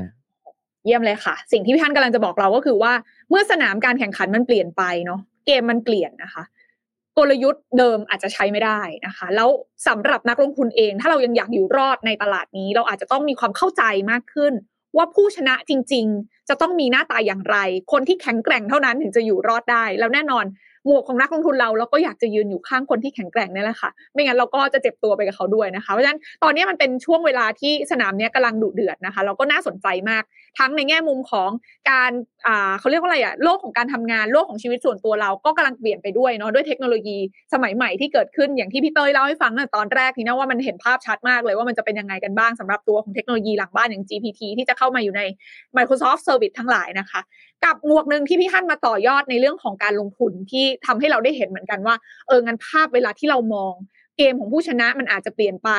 เยี่ยมเลยค่ะ สิ่งที่พี่ฮั่นกำลังจะบอกเราก็คือว่าเมื่อสนามการแข่งขันมันเปลี่ยนไปเนาะเกมมันเปลี่ยนนะคะ กลยุทธ์เดิมอาจจะใช้ไม่ได้นะคะ แล้วสำหรับนักลงทุนเอง ถ้าเรายังอยากอยู่รอดในตลาดนี้ เราอาจจะต้องมีความเข้าใจมากขึ้น ว่าผู้ชนะจริง ๆ จะต้องมีหน้าตาอย่างไร คนที่แข็งแกร่งเท่านั้นถึงจะอยู่รอดได้ แล้วแน่นอนหมวกของนักลงทุนเราเราก็อยากจะยืนอยู่ข้างคนที่แข็งแกร่งนี่แหละค่ะ ไม่งั้นเราก็จะเจ็บตัวไปกับเขาด้วยนะคะเพราะฉะนั้นตอนนี้มันเป็นช่วงเวลาที่สนามนี้ยกำลังดุเดือดนะคะ เราก็น่าสนใจมาก ทั้งในแง่มุมของการ อ่าเขาเรียกว่าอะไรอะโลกของการทำงานโลกของชีวิตส่วนตัวเราก็กำลังเปลี่ยนไปด้วยเนาะด้วยเทคโนโลยีสมัยใหม่ที่เกิดขึ้นอย่างที่พี่เต้ยเล่าให้ฟังตั้งแต่ตอนแรกนี่นะว่ามันเห็นภาพชัดมากเลยว่ามันจะเป็นยังไงกันบ้างสำหรับตัวของเทคโนโลยีหลังบ้านอย่าง GPT ที่จะเข้ามาอยู่ใน Microsoft Service ทั้งหลายนะคะ กับหมวกหนึ่งที่พี่ฮั่นมาต่อยอดในเรื่องของการลงทุนที่ทำให้เราได้เห็นเหมือนกันว่าเอองั้นภาพเวลาที่เรามอง เกมของผู้ชนะมันอาจจะเปลี่ยนไป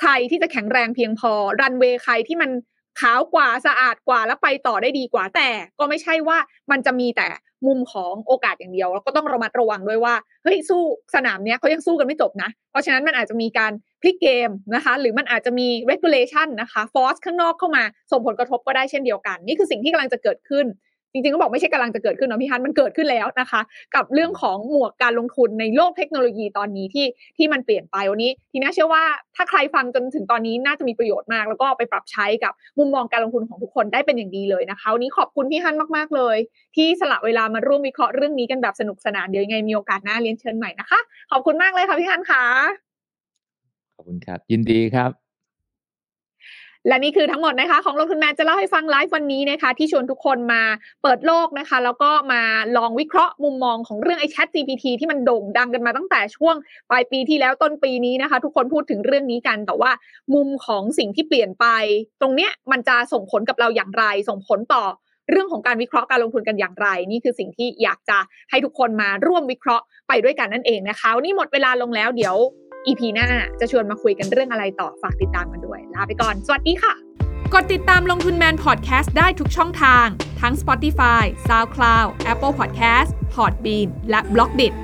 ใครที่จะแข็งแรงเพียงพอรันเวย์ใครที่มัน ขาวกว่าสะอาดกว่าแล้วไปต่อได้ดีกว่า แต่ก็ไม่ใช่ว่ามันจะมีแต่มุมของโอกาสอย่างเดียว แล้วก็ต้องระมัดระวังด้วยว่าเฮ้ยสู้สนามเนี้ยเขายังสู้กันไม่จบนะ เพราะฉะนั้นมันอาจจะมีการพลิกเกมนะคะ หรือมันอาจจะมี regulation นะคะ force ข้างนอกเข้ามาส่งผลกระทบก็ได้เช่นเดียวกัน นี่คือสิ่งที่กำลังจะเกิดขึ้น จริงๆก็บอกไม่ใช่กำลังจะเกิดขึ้นเนาะพี่ฮันมันเกิดขึ้นแล้วนะคะ กับเรื่องของหมวกการลงทุนในโลกเทคโนโลยีตอนนี้ที่ที่มันเปลี่ยนไปวันนี้ ทีน่าเชื่อว่าถ้าใครฟังจนถึงตอนนี้น่าจะมีประโยชน์มาก แล้วก็ไปปรับใช้กับมุมมองการลงทุนของทุกคนได้เป็นอย่างดีเลยนะคะวันนี้ขอบคุณพี่ฮันมากๆเลย ที่สละเวลามาร่วมวิเคราะห์เรื่องนี้กันแบบสนุกสนานเดี๋ยวยังไงมีโอกาสหน้าเรียนเชิญใหม่นะคะขอบคุณมากเลยค่ะพี่ฮันค่ะขอบคุณครับ ยินดีครับ และนี่คือทั้งหมดนะคะ ของลงทุนแมนจะเล่าให้ฟังไลฟ์วันนี้นะคะ ที่ชวนทุกคนมาเปิดโลกนะคะ แล้วก็มาลองวิเคราะห์มุมมองของเรื่องไอ้ Chat GPT ที่มันโด่งดังกันมาตั้งแต่ช่วงปลายปีที่แล้วต้นปีนี้นะคะ ทุกคนพูดถึงเรื่องนี้กัน แต่ว่ามุมของสิ่งที่เปลี่ยนไป ตรงเนี้ยมันจะส่งผลกับเราอย่างไร ส่งผลต่อเรื่องของการวิเคราะห์การลงทุนกันอย่างไร นี่คือสิ่งที่อยากจะให้ทุกคนมาร่วมวิเคราะห์ไปด้วยกันนั่นเองนะคะวันนี้หมดเวลาลงแล้วเดี๋ยว EP หน้าจะชวนมาคุยกันเรื่องอะไรต่อฝากติดตามกันด้วย ลาไปก่อน สวัสดีค่ะ กดติดตามลงทุนแมนพอดแคสต์ได้ทุกช่องทาง ทั้ง Spotify, SoundCloud, Apple Podcast, Podbean และ b l o g d i t